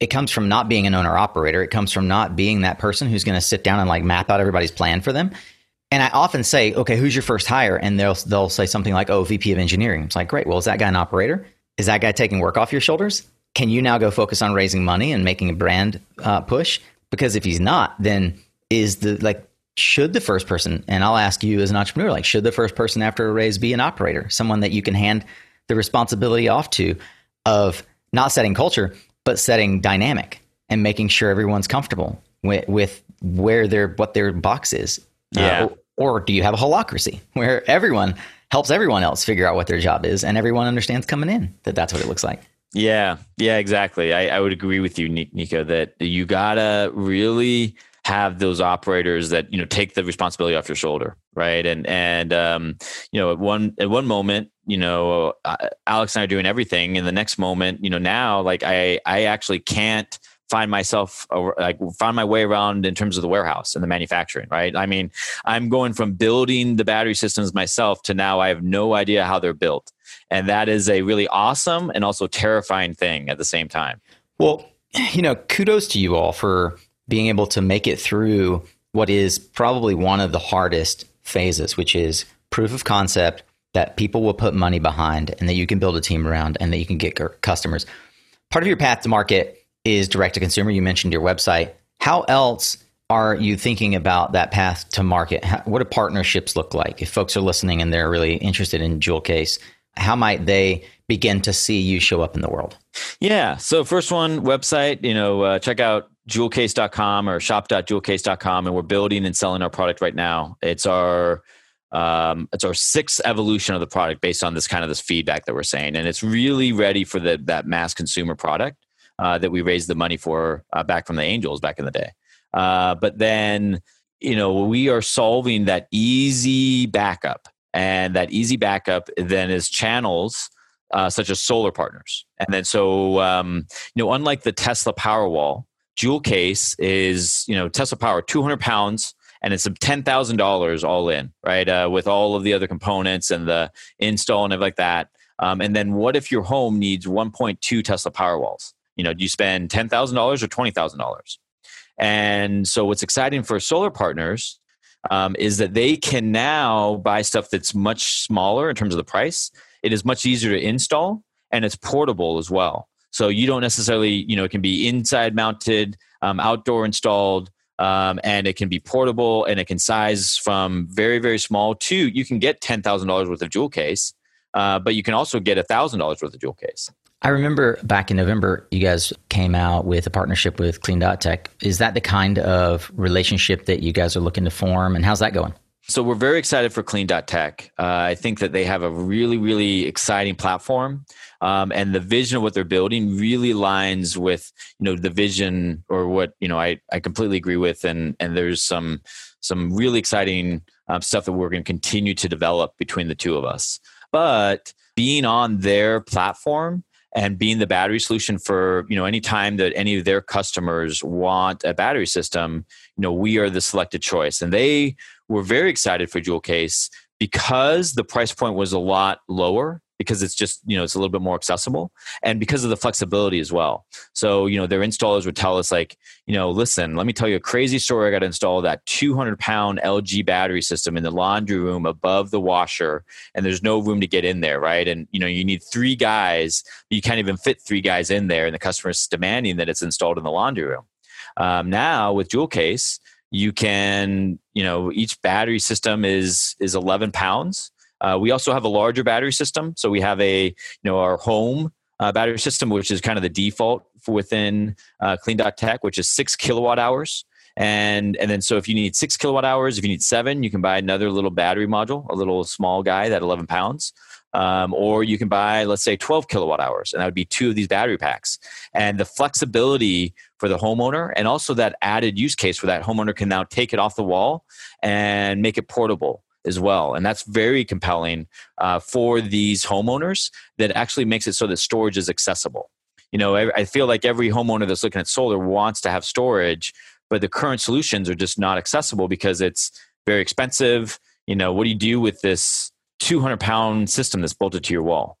It comes from not being an owner operator. It comes from not being that person who's going to sit down and like map out everybody's plan for them. And I often say, okay, who's your first hire? And they'll they'll say something like, oh, VP of engineering. It's like, great. Well, is that guy an operator? Is that guy taking work off your shoulders? Can you now go focus on raising money and making a brand uh, push? Because if he's not, then is the like should the first person, and I'll ask you as an entrepreneur, like, should the first person after a raise be an operator, someone that you can hand the responsibility off to of not setting culture, but setting dynamic and making sure everyone's comfortable with, with where their what their box is. Uh, yeah. Uh, or, or do you have a holacracy [LAUGHS] where everyone helps everyone else figure out what their job is and everyone understands coming in that that's what it looks like? Yeah, yeah, exactly. I, I would agree with you, Nico, that you gotta really have those operators that you know take the responsibility off your shoulder right? And and um, you know at one at one moment you know uh, alex and i are doing everything. And the next moment you know now like i i actually can't find myself like find my way around in terms of the warehouse and the manufacturing right? I mean i'm going from building the battery systems myself to now i have no idea how they're built. And that is a really awesome and also terrifying thing at the same time. Well you know kudos to you all for being able to make it through what is probably one of the hardest phases, which is proof of concept that people will put money behind and that you can build a team around and that you can get customers. Part of your path to market is direct to consumer. You mentioned your website. How else are you thinking about that path to market? How, what do partnerships look like? If folks are listening and they're really interested in Jewel Case, how might they begin to see you show up in the world? Yeah. So first one, website, you know, uh, check out jewelcase.com or shop.jewelcase.com and we're building and selling our product right now. It's our um, it's our sixth evolution of the product based on this kind of this feedback that we're saying, and it's really ready for the, that mass consumer product uh, that we raised the money for uh, back from the angels back in the day. Uh, but then, you know, we are solving that easy backup, and that easy backup then is channels uh, such as solar partners, and then so um, you know, unlike the Tesla Powerwall, Jewel case is, you know, Tesla Power, 200 pounds, and it's $10,000 all in, right? Uh, with all of the other components and the install and everything like that. Um, and then what if your home needs 1.2 Tesla Powerwalls? You know, do you spend $10,000 or $20,000? And so what's exciting for solar partners um, is that they can now buy stuff that's much smaller in terms of the price. It is much easier to install and it's portable as well. So you don't necessarily, you know, it can be inside mounted, um, outdoor installed, um, and it can be portable and it can size from very, very small to you can get $10,000 worth of jewel case, uh, but you can also get $1,000 worth of jewel case. I remember back in November, you guys came out with a partnership with Clean Dot Tech. Is that the kind of relationship that you guys are looking to form, and how's that going? So we're very excited for Clean Dot Tech. Uh, I think that they have a really, really exciting platform, um, and the vision of what they're building really aligns with you know the vision or what you know I, I completely agree with, and and there's some some really exciting um, stuff that we're going to continue to develop between the two of us. But being on their platform and being the battery solution for you know any time that any of their customers want a battery system you know we are the selected choice. And they were very excited for jewel case because the price point was a lot lower because it's just you know it's a little bit more accessible and because of the flexibility as well. So you know their installers would tell us like you know listen let me tell you a crazy story. I got to install that 200 pound lg battery system in the laundry room above the washer and there's no room to get in there right? And you know you need three guys you can't even fit three guys in there and the customer's demanding that it's installed in the laundry room. Um, now with jewel case you can you know each battery system is is 11 pounds uh, we also have a larger battery system. So we have a you know our home uh, battery system which is kind of the default within uh, clean dot tech which is six kilowatt hours. And and then so if you need six kilowatt hours if you need seven you can buy another little battery module a little small guy that 11 pounds. Um, or you can buy, let's say, 12 kilowatt hours, and that would be two of these battery packs. And the flexibility for the homeowner, and also that added use case where that homeowner can now take it off the wall and make it portable as well. And that's very compelling uh, for these homeowners that actually makes it so that storage is accessible. You know, I, I feel like every homeowner that's looking at solar wants to have storage, but the current solutions are just not accessible because it's very expensive. You know, what do you do with this 200 pound system that's bolted to your wall?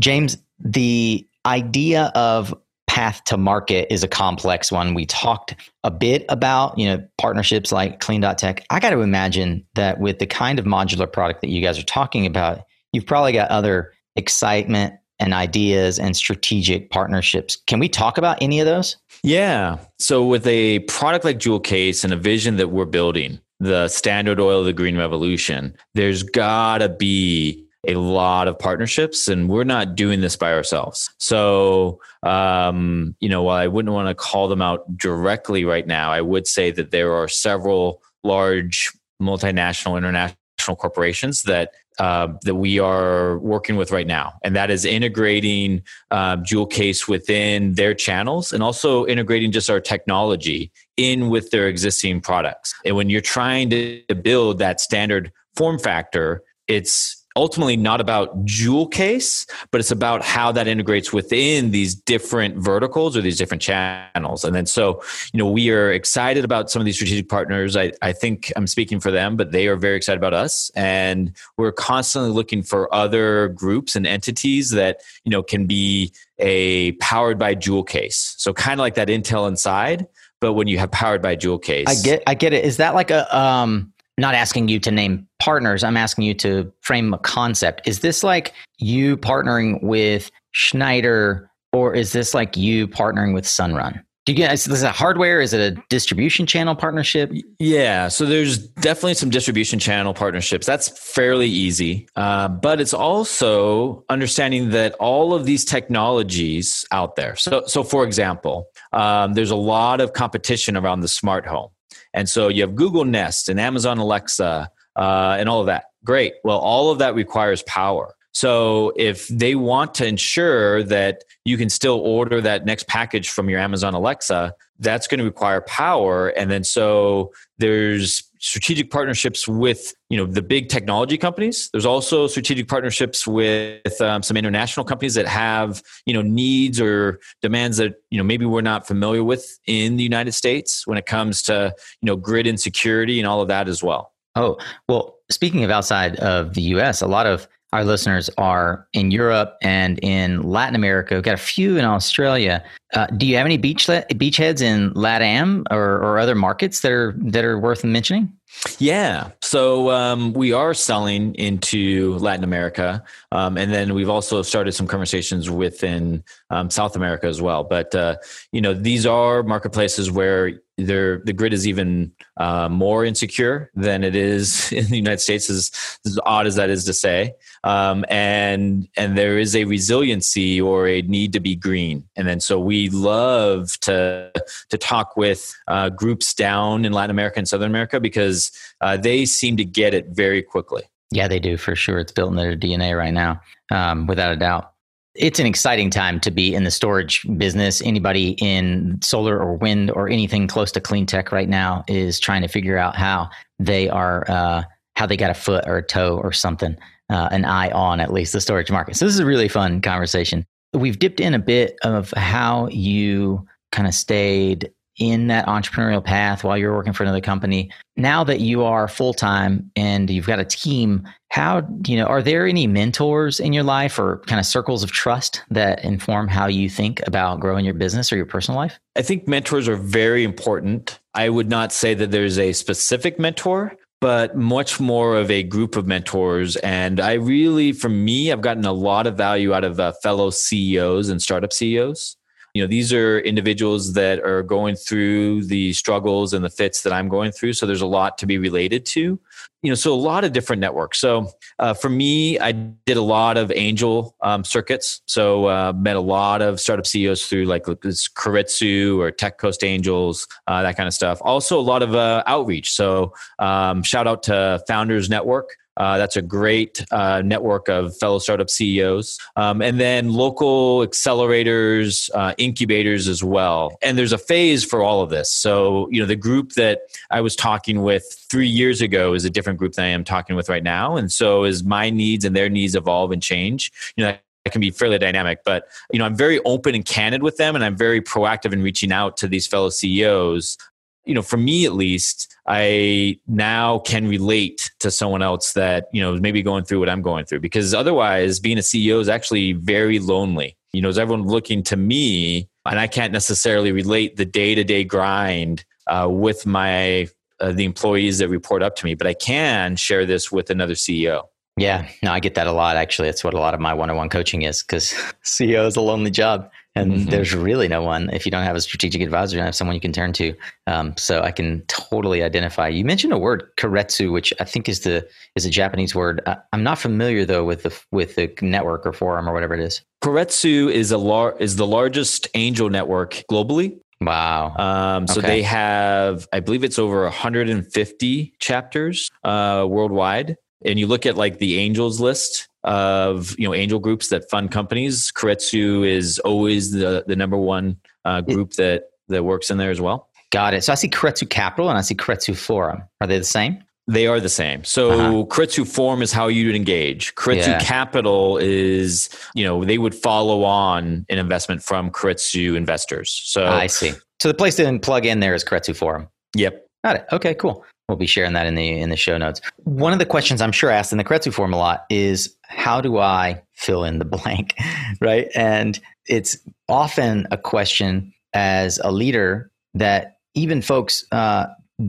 James, the idea of path to market is a complex one. We talked a bit about, you know, partnerships like clean.tech. I got to imagine that with the kind of modular product that you guys are talking about, you've probably got other excitement and ideas and strategic partnerships. Can we talk about any of those? Yeah. So with a product like Jewel Case and a vision that we're building, the standard oil of the green revolution, there's gotta be a lot of partnerships and we're not doing this by ourselves. So, um, you know, while I wouldn't want to call them out directly right now, I would say that there are several large multinational, international corporations that uh, that we are working with right now, and that is integrating uh, Jewel Case within their channels, and also integrating just our technology in with their existing products. And when you're trying to build that standard form factor, it's ultimately not about jewel case, but it's about how that integrates within these different verticals or these different channels. And then so, you know, we are excited about some of these strategic partners. I, I think I'm speaking for them, but they are very excited about us. And we're constantly looking for other groups and entities that, you know, can be a powered by jewel case. So kind of like that Intel inside, but when you have powered by jewel case. I get I get it. Is that like a um not asking you to name partners. I'm asking you to frame a concept. Is this like you partnering with Schneider or is this like you partnering with Sunrun? Do you get is this a hardware? Is it a distribution channel partnership? Yeah, so there's definitely some distribution channel partnerships. That's fairly easy, uh, but it's also understanding that all of these technologies out there. So, so for example, um, there's a lot of competition around the smart home. And so you have Google Nest and Amazon Alexa uh, and all of that. Great. Well, all of that requires power. So if they want to ensure that you can still order that next package from your Amazon Alexa, that's going to require power. And then so there's strategic partnerships with you know the big technology companies. There's also strategic partnerships with um, some international companies that have you know needs or demands that you know maybe we're not familiar with in the united states when it comes to you know grid insecurity and all of that as well. Oh well speaking of outside of the us a lot of our listeners are in Europe and in Latin America. We've got a few in Australia. Uh, do you have any beach beachheads in LATAM or, or other markets that are that are worth mentioning? Yeah. So um, we are selling into Latin America. Um, and then we've also started some conversations within um, South America as well. But, uh, you know, these are marketplaces where the grid is even uh, more insecure than it is [LAUGHS] in the United States, as, as odd as that is to say. Um, and and there is a resiliency or a need to be green. And then so we love to to talk with uh, groups down in Latin America and Southern America because uh, they seem to get it very quickly. Yeah, they do for sure. It's built in their DNA right now, um, without a doubt. It's an exciting time to be in the storage business. Anybody in solar or wind or anything close to clean tech right now is trying to figure out how they are, uh, how they got a foot or a toe or something, uh, an eye on at least the storage market. So this is a really fun conversation. We've dipped in a bit of how you kind of stayed in that entrepreneurial path while you're working for another company. Now that you are full time and you've got a team, how, you know, are there any mentors in your life or kind of circles of trust that inform how you think about growing your business or your personal life? I think mentors are very important. I would not say that there's a specific mentor, but much more of a group of mentors. And I really, for me, I've gotten a lot of value out of uh, fellow CEOs and startup CEOs you know these are individuals that are going through the struggles and the fits that i'm going through. So there's a lot to be related to you know so a lot of different networks. So uh, for me i did a lot of angel um, circuits. So uh, met a lot of startup ceos through like this Keiretsu or tech coast angels uh, that kind of stuff. Also a lot of uh, outreach. So um, shout out to founders network Uh, that's a great uh, network of fellow startup CEOs. Um, and then local accelerators, uh, incubators as well. And there's a phase for all of this. So, you know, the group that I was talking with three years ago is a different group than I am talking with right now. And so, as my needs and their needs evolve and change, you know, that can be fairly dynamic. But you know, I'm very open and candid with them, and I'm very proactive in reaching out to these fellow CEOs. You know, for me at least, I now can relate to someone else that you know maybe going through what I'm going through. Because otherwise, being a CEO is actually very lonely. You know, is everyone looking to me, and I can't necessarily relate the day to day grind uh, with my uh, the employees that report up to me, but I can share this with another CEO. Yeah, no, I get that a lot. Actually, that's what a lot of my one-on-one coaching is because [LAUGHS] CEO is a lonely job, and mm-hmm. there's really no one if you don't have a strategic advisor, you don't have someone you can turn to. Um, so I can totally identify. You mentioned a word keiretsu, which I think is the is a Japanese word. I, am not familiar though with the with the network or forum or whatever it is. Keiretsu is a lar- is the largest angel network globally. Wow. Um, so okay. they have, I believe it's over 150 chapters uh, worldwide and you look at like the angels list of you know angel groups that fund companies keiretsu is always the the number one uh, group that that works in there as well got it so i see keiretsu capital and i see keiretsu forum are they the same they are the same. So uh-huh. Is how you'd engage. Keiretsu yeah. Capital is, you know, they would follow on an investment from Keiretsu investors. So I see. So the place to plug in there is Keiretsu Forum. Yep. Got it. Okay, cool. We'll be sharing that in the in the show notes. One of the questions I'm sure asked in the Keiretsu forum a lot is how do I fill in the blank, [LAUGHS] right? And it's often a question as a leader that even folks uh,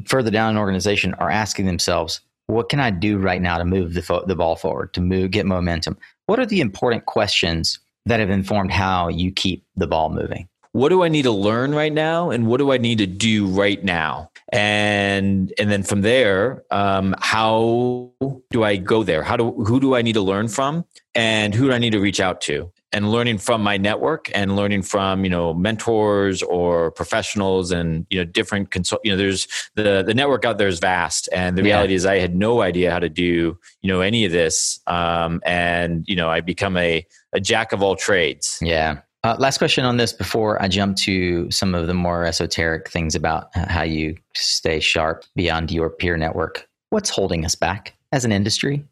further down an organization are asking themselves, what can I do right now to move the, fo- the ball forward, to move, get momentum? What are the important questions that have informed how you keep the ball moving? What do I need to learn right now, and what do I need to do right now, and and then from there, um, how do I go there? How do who do I need to learn from, and who do I need to reach out to? And learning from my network and learning from you know mentors or professionals and you know different consult. You know, there's the the network out there is vast, and the reality yeah. is I had no idea how to do you know any of this, um, and you know I become a a jack of all trades. Yeah. Uh, last question on this before I jump to some of the more esoteric things about how you stay sharp beyond your peer network. What's holding us back as an industry?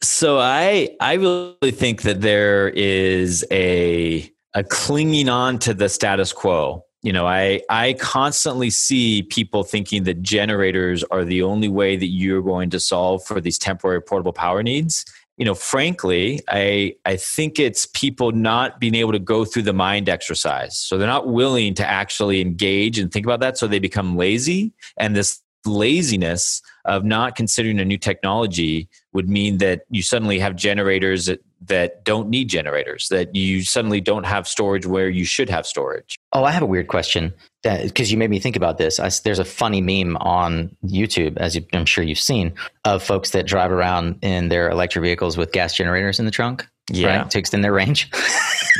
So I I really think that there is a a clinging on to the status quo. You know, I I constantly see people thinking that generators are the only way that you're going to solve for these temporary portable power needs you know frankly i i think it's people not being able to go through the mind exercise. So they're not willing to actually engage and think about that. So they become lazy. And this laziness of not considering a new technology would mean that you suddenly have generators that, that don't need generators that you suddenly don't have storage where you should have storage oh i have a weird question because you made me think about this. I, there's a funny meme on YouTube, as you, I'm sure you've seen, of folks that drive around in their electric vehicles with gas generators in the trunk, yeah, right, to extend their range.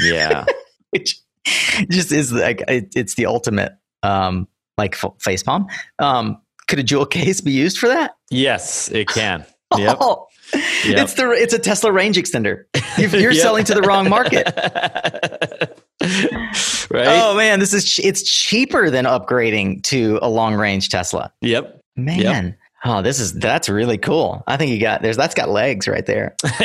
yeah, [LAUGHS] which just is like it, it's the ultimate um, like f- face palm. Um, could a jewel [LAUGHS] case be used for that? Yes, it can. [LAUGHS] Yep. Oh, yep. It's the it's a Tesla range extender. You're yep. selling to the wrong market. [LAUGHS] right? Oh man, this is it's cheaper than upgrading to a long range Tesla. Yep. Man. Yep. Oh, this is that's really cool. I think you got there's that's got legs right there. [LAUGHS]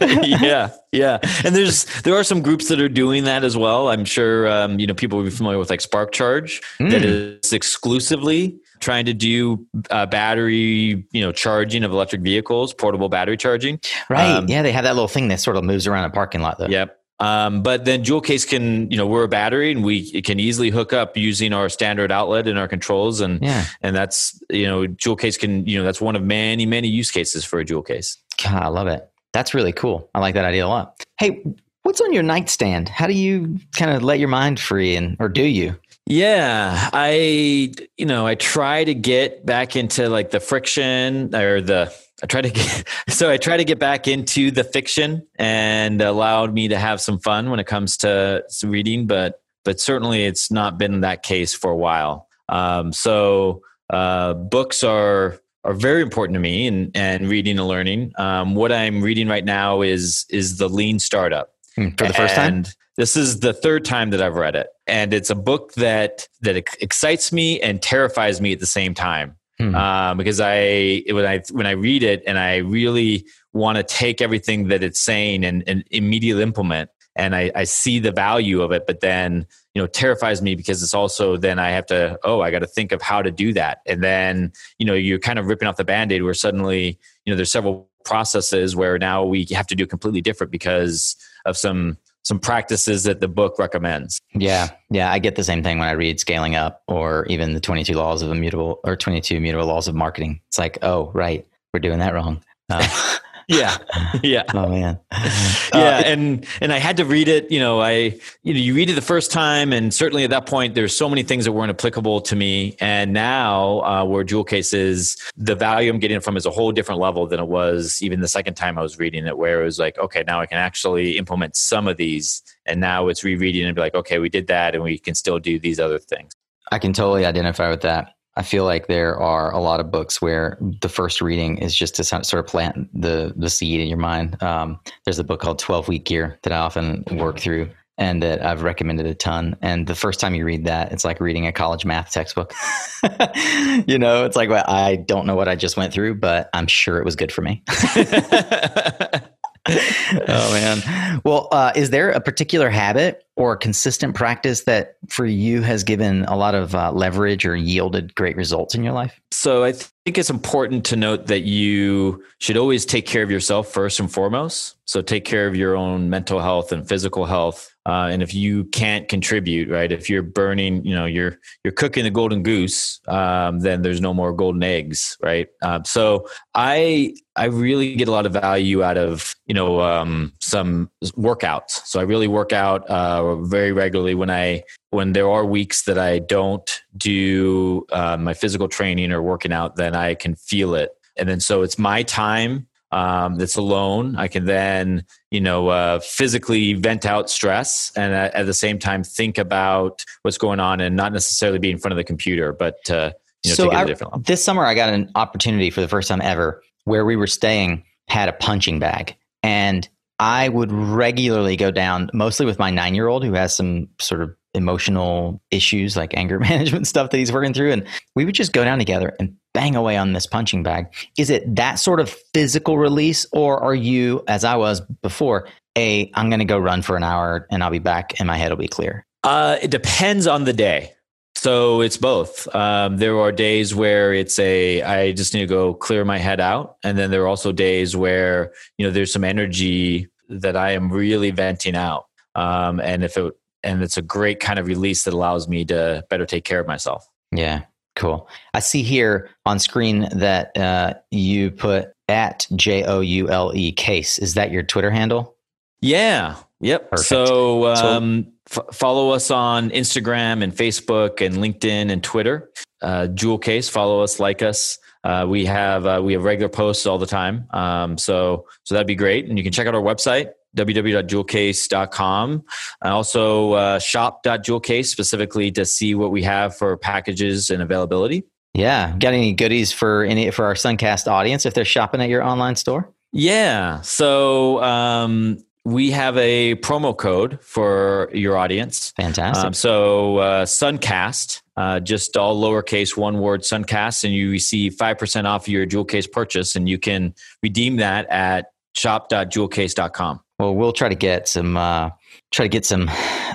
yeah, yeah, and there's there are some groups that are doing that as well. I'm sure um, you know people will be familiar with like Spark Charge mm. that is exclusively trying to do uh, battery you know charging of electric vehicles, portable battery charging. Right. Um, yeah, they have that little thing that sort of moves around a parking lot though. Yep. Um, but then jewel case can, you know, we're a battery and we can easily hook up using our standard outlet and our controls. And, yeah. and that's, you know, jewel case can, you know, that's one of many, many use cases for a jewel case. God, I love it. That's really cool. I like that idea a lot. Hey, what's on your nightstand? How do you kind of let your mind free and, or do you? Yeah, I, you know, I try to get back into like the friction or the, I try to get [LAUGHS] so I try to get back into the fiction and allowed me to have some fun when it comes to reading, but but certainly it's not been that case for a while. Um, so uh, books are are very important to me and and reading and learning. Um, what I'm reading right now is is the Lean Startup hmm, for the first and time. This is the third time that I've read it, and it's a book that that excites me and terrifies me at the same time. Hmm. Um, because I when I when I read it and I really want to take everything that it's saying and, and immediately implement, and I, I see the value of it, but then you know terrifies me because it's also then I have to oh I got to think of how to do that, and then you know you're kind of ripping off the band-aid where suddenly you know there's several processes where now we have to do completely different because of some some practices that the book recommends. Yeah, yeah, I get the same thing when I read Scaling Up or even the 22 Laws of Immutable or 22 Immutable Laws of Marketing. It's like, oh, right, we're doing that wrong. Uh, [LAUGHS] yeah. [LAUGHS] Yeah. Oh man. [LAUGHS] Yeah uh, and and i had to read it you know i you know you read it the first time and certainly at that point there's so many things that weren't applicable to me and now uh, where Joule Case is the value i'm getting from is a whole different level than it was even the second time i was reading it where it was like okay now i can actually implement some of these and now it's rereading and be like okay we did that and we can still do these other things. I can totally identify with that I feel like there are a lot of books where the first reading is just to sort of plant the the seed in your mind. Um, there's a book called Twelve Week Year that I often work through and that I've recommended a ton. And the first time you read that, it's like reading a college math textbook. [LAUGHS] you know, it's like well, I don't know what I just went through, but I'm sure it was good for me. [LAUGHS] [LAUGHS] oh man. Well, uh, is there a particular habit or consistent practice that for you has given a lot of uh, leverage or yielded great results in your life? So I think it's important to note that you should always take care of yourself first and foremost. So take care of your own mental health and physical health. Uh, and if you can't contribute, right? If you're burning, you know, you're you're cooking the golden goose, um, then there's no more golden eggs, right? Um, so I I really get a lot of value out of you know um, some workouts. So I really work out uh, very regularly when I when there are weeks that I don't do uh, my physical training or working out, then I can feel it. And then so it's my time um, that's alone. I can then, you know, uh, physically vent out stress and at, at, the same time think about what's going on and not necessarily be in front of the computer, but, uh, you know, so I, this summer I got an opportunity for the first time ever where we were staying had a punching bag and I would regularly go down mostly with my nine year old who has some sort of emotional issues like anger [LAUGHS] management stuff that he's working through. And we would just go down together and bang away on this punching bag. Is it that sort of physical release, or are you, as I was before, a I'm going to go run for an hour and I'll be back and my head will be clear? Uh, it depends on the day. So it's both. Um, there are days where it's a I just need to go clear my head out, and then there are also days where you know there's some energy that I am really venting out. Um, and if it and it's a great kind of release that allows me to better take care of myself. Yeah, cool. I see here on screen that uh, you put at J O U L E case. Is that your Twitter handle? Yeah. Yep. Perfect. So, um, so f- follow us on Instagram and Facebook and LinkedIn and Twitter. Uh, Joule Case. Follow us, like us. Uh, we have uh, we have regular posts all the time. Um, so so that'd be great. And you can check out our website www.joulecase.com. And also uh, shop.joulecase specifically to see what we have for packages and availability. Yeah. Got any goodies for any for our Suncast audience if they're shopping at your online store? Yeah. So um, we have a promo code for your audience. Fantastic. Um, so uh, Suncast, uh, just all lowercase, one word Suncast, and you receive 5% off your Joule Case purchase, and you can redeem that at shop.joulecase.com. Well, we'll try to get some uh, try to get some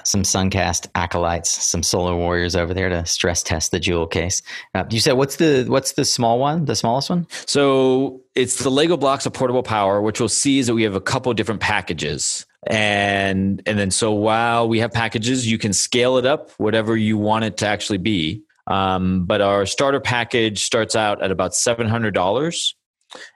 some Suncast acolytes, some solar warriors over there to stress test the Joule Case. Uh, you said what's the what's the small one, the smallest one? So it's the Lego blocks of portable power, which we'll see is that we have a couple different packages. And and then so while we have packages, you can scale it up whatever you want it to actually be. Um, but our starter package starts out at about seven hundred dollars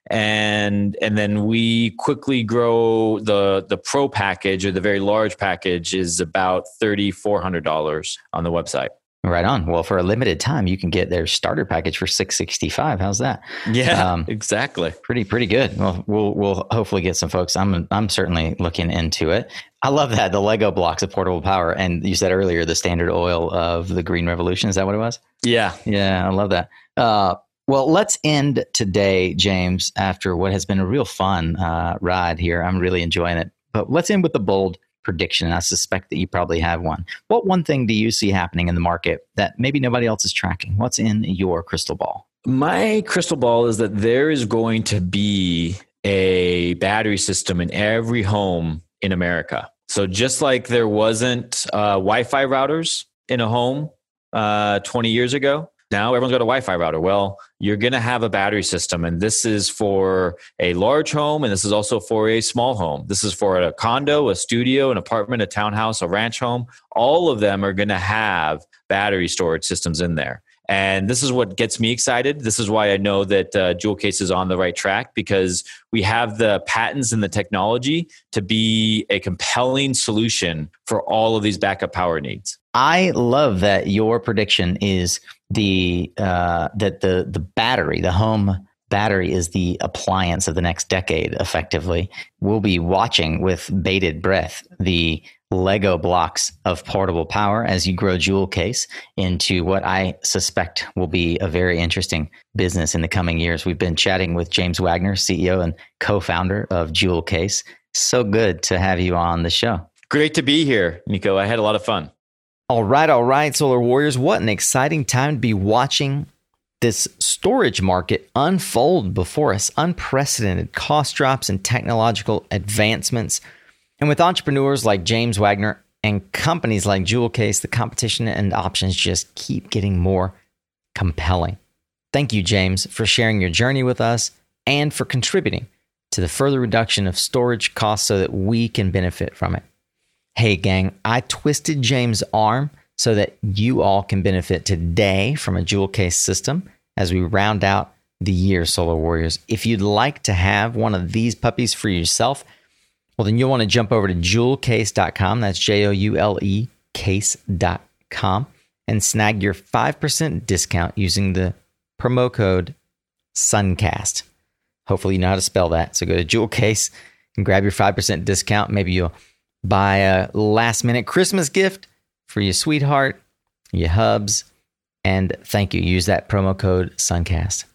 and and then we quickly grow the the pro package or the very large package is about thirty four hundred dollars on the website. Right on. Well, for a limited time, you can get their starter package for six sixty five. How's that? Yeah, um, exactly. Pretty pretty good. Well, we'll we'll hopefully get some folks. I'm I'm certainly looking into it. I love that the Lego blocks of portable power, and you said earlier the Standard Oil of the Green Revolution. Is that what it was? Yeah, yeah. I love that. Uh, Well, let's end today, James, after what has been a real fun uh, ride here. I'm really enjoying it. But let's end with the bold prediction. I suspect that you probably have one. What one thing do you see happening in the market that maybe nobody else is tracking? What's in your crystal ball? My crystal ball is that there is going to be a battery system in every home in America. So just like there wasn't uh, Wi-Fi routers in a home uh, 20 years ago, now everyone's got a Wi-Fi router. Well, you're going to have a battery system, and this is for a large home, and this is also for a small home. This is for a condo, a studio, an apartment, a townhouse, a ranch home. All of them are going to have battery storage systems in there. And this is what gets me excited. This is why I know that uh, Joule Case is on the right track because we have the patents and the technology to be a compelling solution for all of these backup power needs. I love that your prediction is the uh, that the the battery, the home battery, is the appliance of the next decade. Effectively, we'll be watching with bated breath the Lego blocks of portable power as you grow Joule Case into what I suspect will be a very interesting business in the coming years. We've been chatting with James Wagner, CEO and co founder of Joule Case. So good to have you on the show. Great to be here, Nico. I had a lot of fun. All right, all right, Solar Warriors. What an exciting time to be watching this storage market unfold before us. Unprecedented cost drops and technological advancements and with entrepreneurs like James Wagner and companies like Joule Case, the competition and options just keep getting more compelling. Thank you, James, for sharing your journey with us and for contributing to the further reduction of storage costs so that we can benefit from it. Hey, gang, I twisted James' arm so that you all can benefit today from a Joule Case system as we round out the year, Solar Warriors. If you'd like to have one of these puppies for yourself, well, then you'll want to jump over to joulecase.com. That's J O U L E case.com and snag your 5% discount using the promo code SUNCAST. Hopefully, you know how to spell that. So go to Joule Case and grab your 5% discount. Maybe you'll buy a last minute Christmas gift for your sweetheart, your hubs, and thank you. Use that promo code SUNCAST.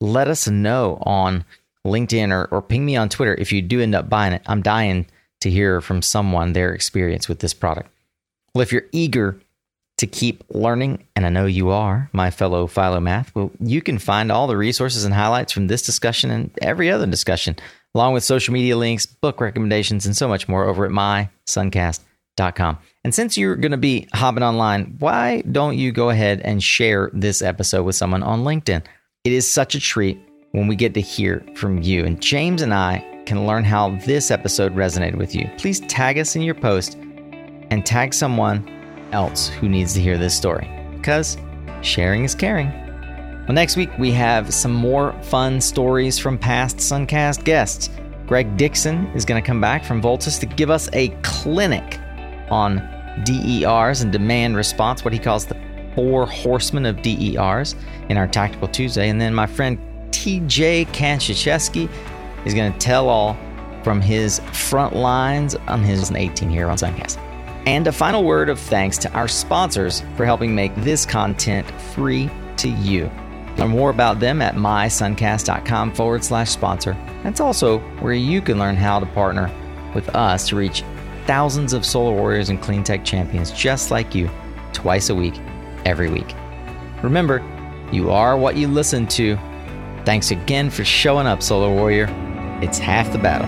Let us know on LinkedIn or, or ping me on Twitter if you do end up buying it. I'm dying to hear from someone their experience with this product. Well, if you're eager to keep learning, and I know you are, my fellow Philomath, well, you can find all the resources and highlights from this discussion and every other discussion, along with social media links, book recommendations, and so much more over at mysuncast.com. And since you're going to be hopping online, why don't you go ahead and share this episode with someone on LinkedIn? It is such a treat when we get to hear from you. And James and I can learn how this episode resonated with you. Please tag us in your post and tag someone else who needs to hear this story because sharing is caring. Well, next week we have some more fun stories from past Suncast guests. Greg Dixon is going to come back from Voltus to give us a clinic on DERs and demand response, what he calls the four horsemen of DERs in our Tactical Tuesday. And then my friend TJ Kanczuzewski is going to tell all from his front lines on his 18 here on Suncast. And a final word of thanks to our sponsors for helping make this content free to you. Learn more about them at mysuncast.com forward slash sponsor. That's also where you can learn how to partner with us to reach thousands of solar warriors and clean tech champions just like you twice a week, every week. Remember, you are what you listen to. Thanks again for showing up, Solar Warrior. It's half the battle.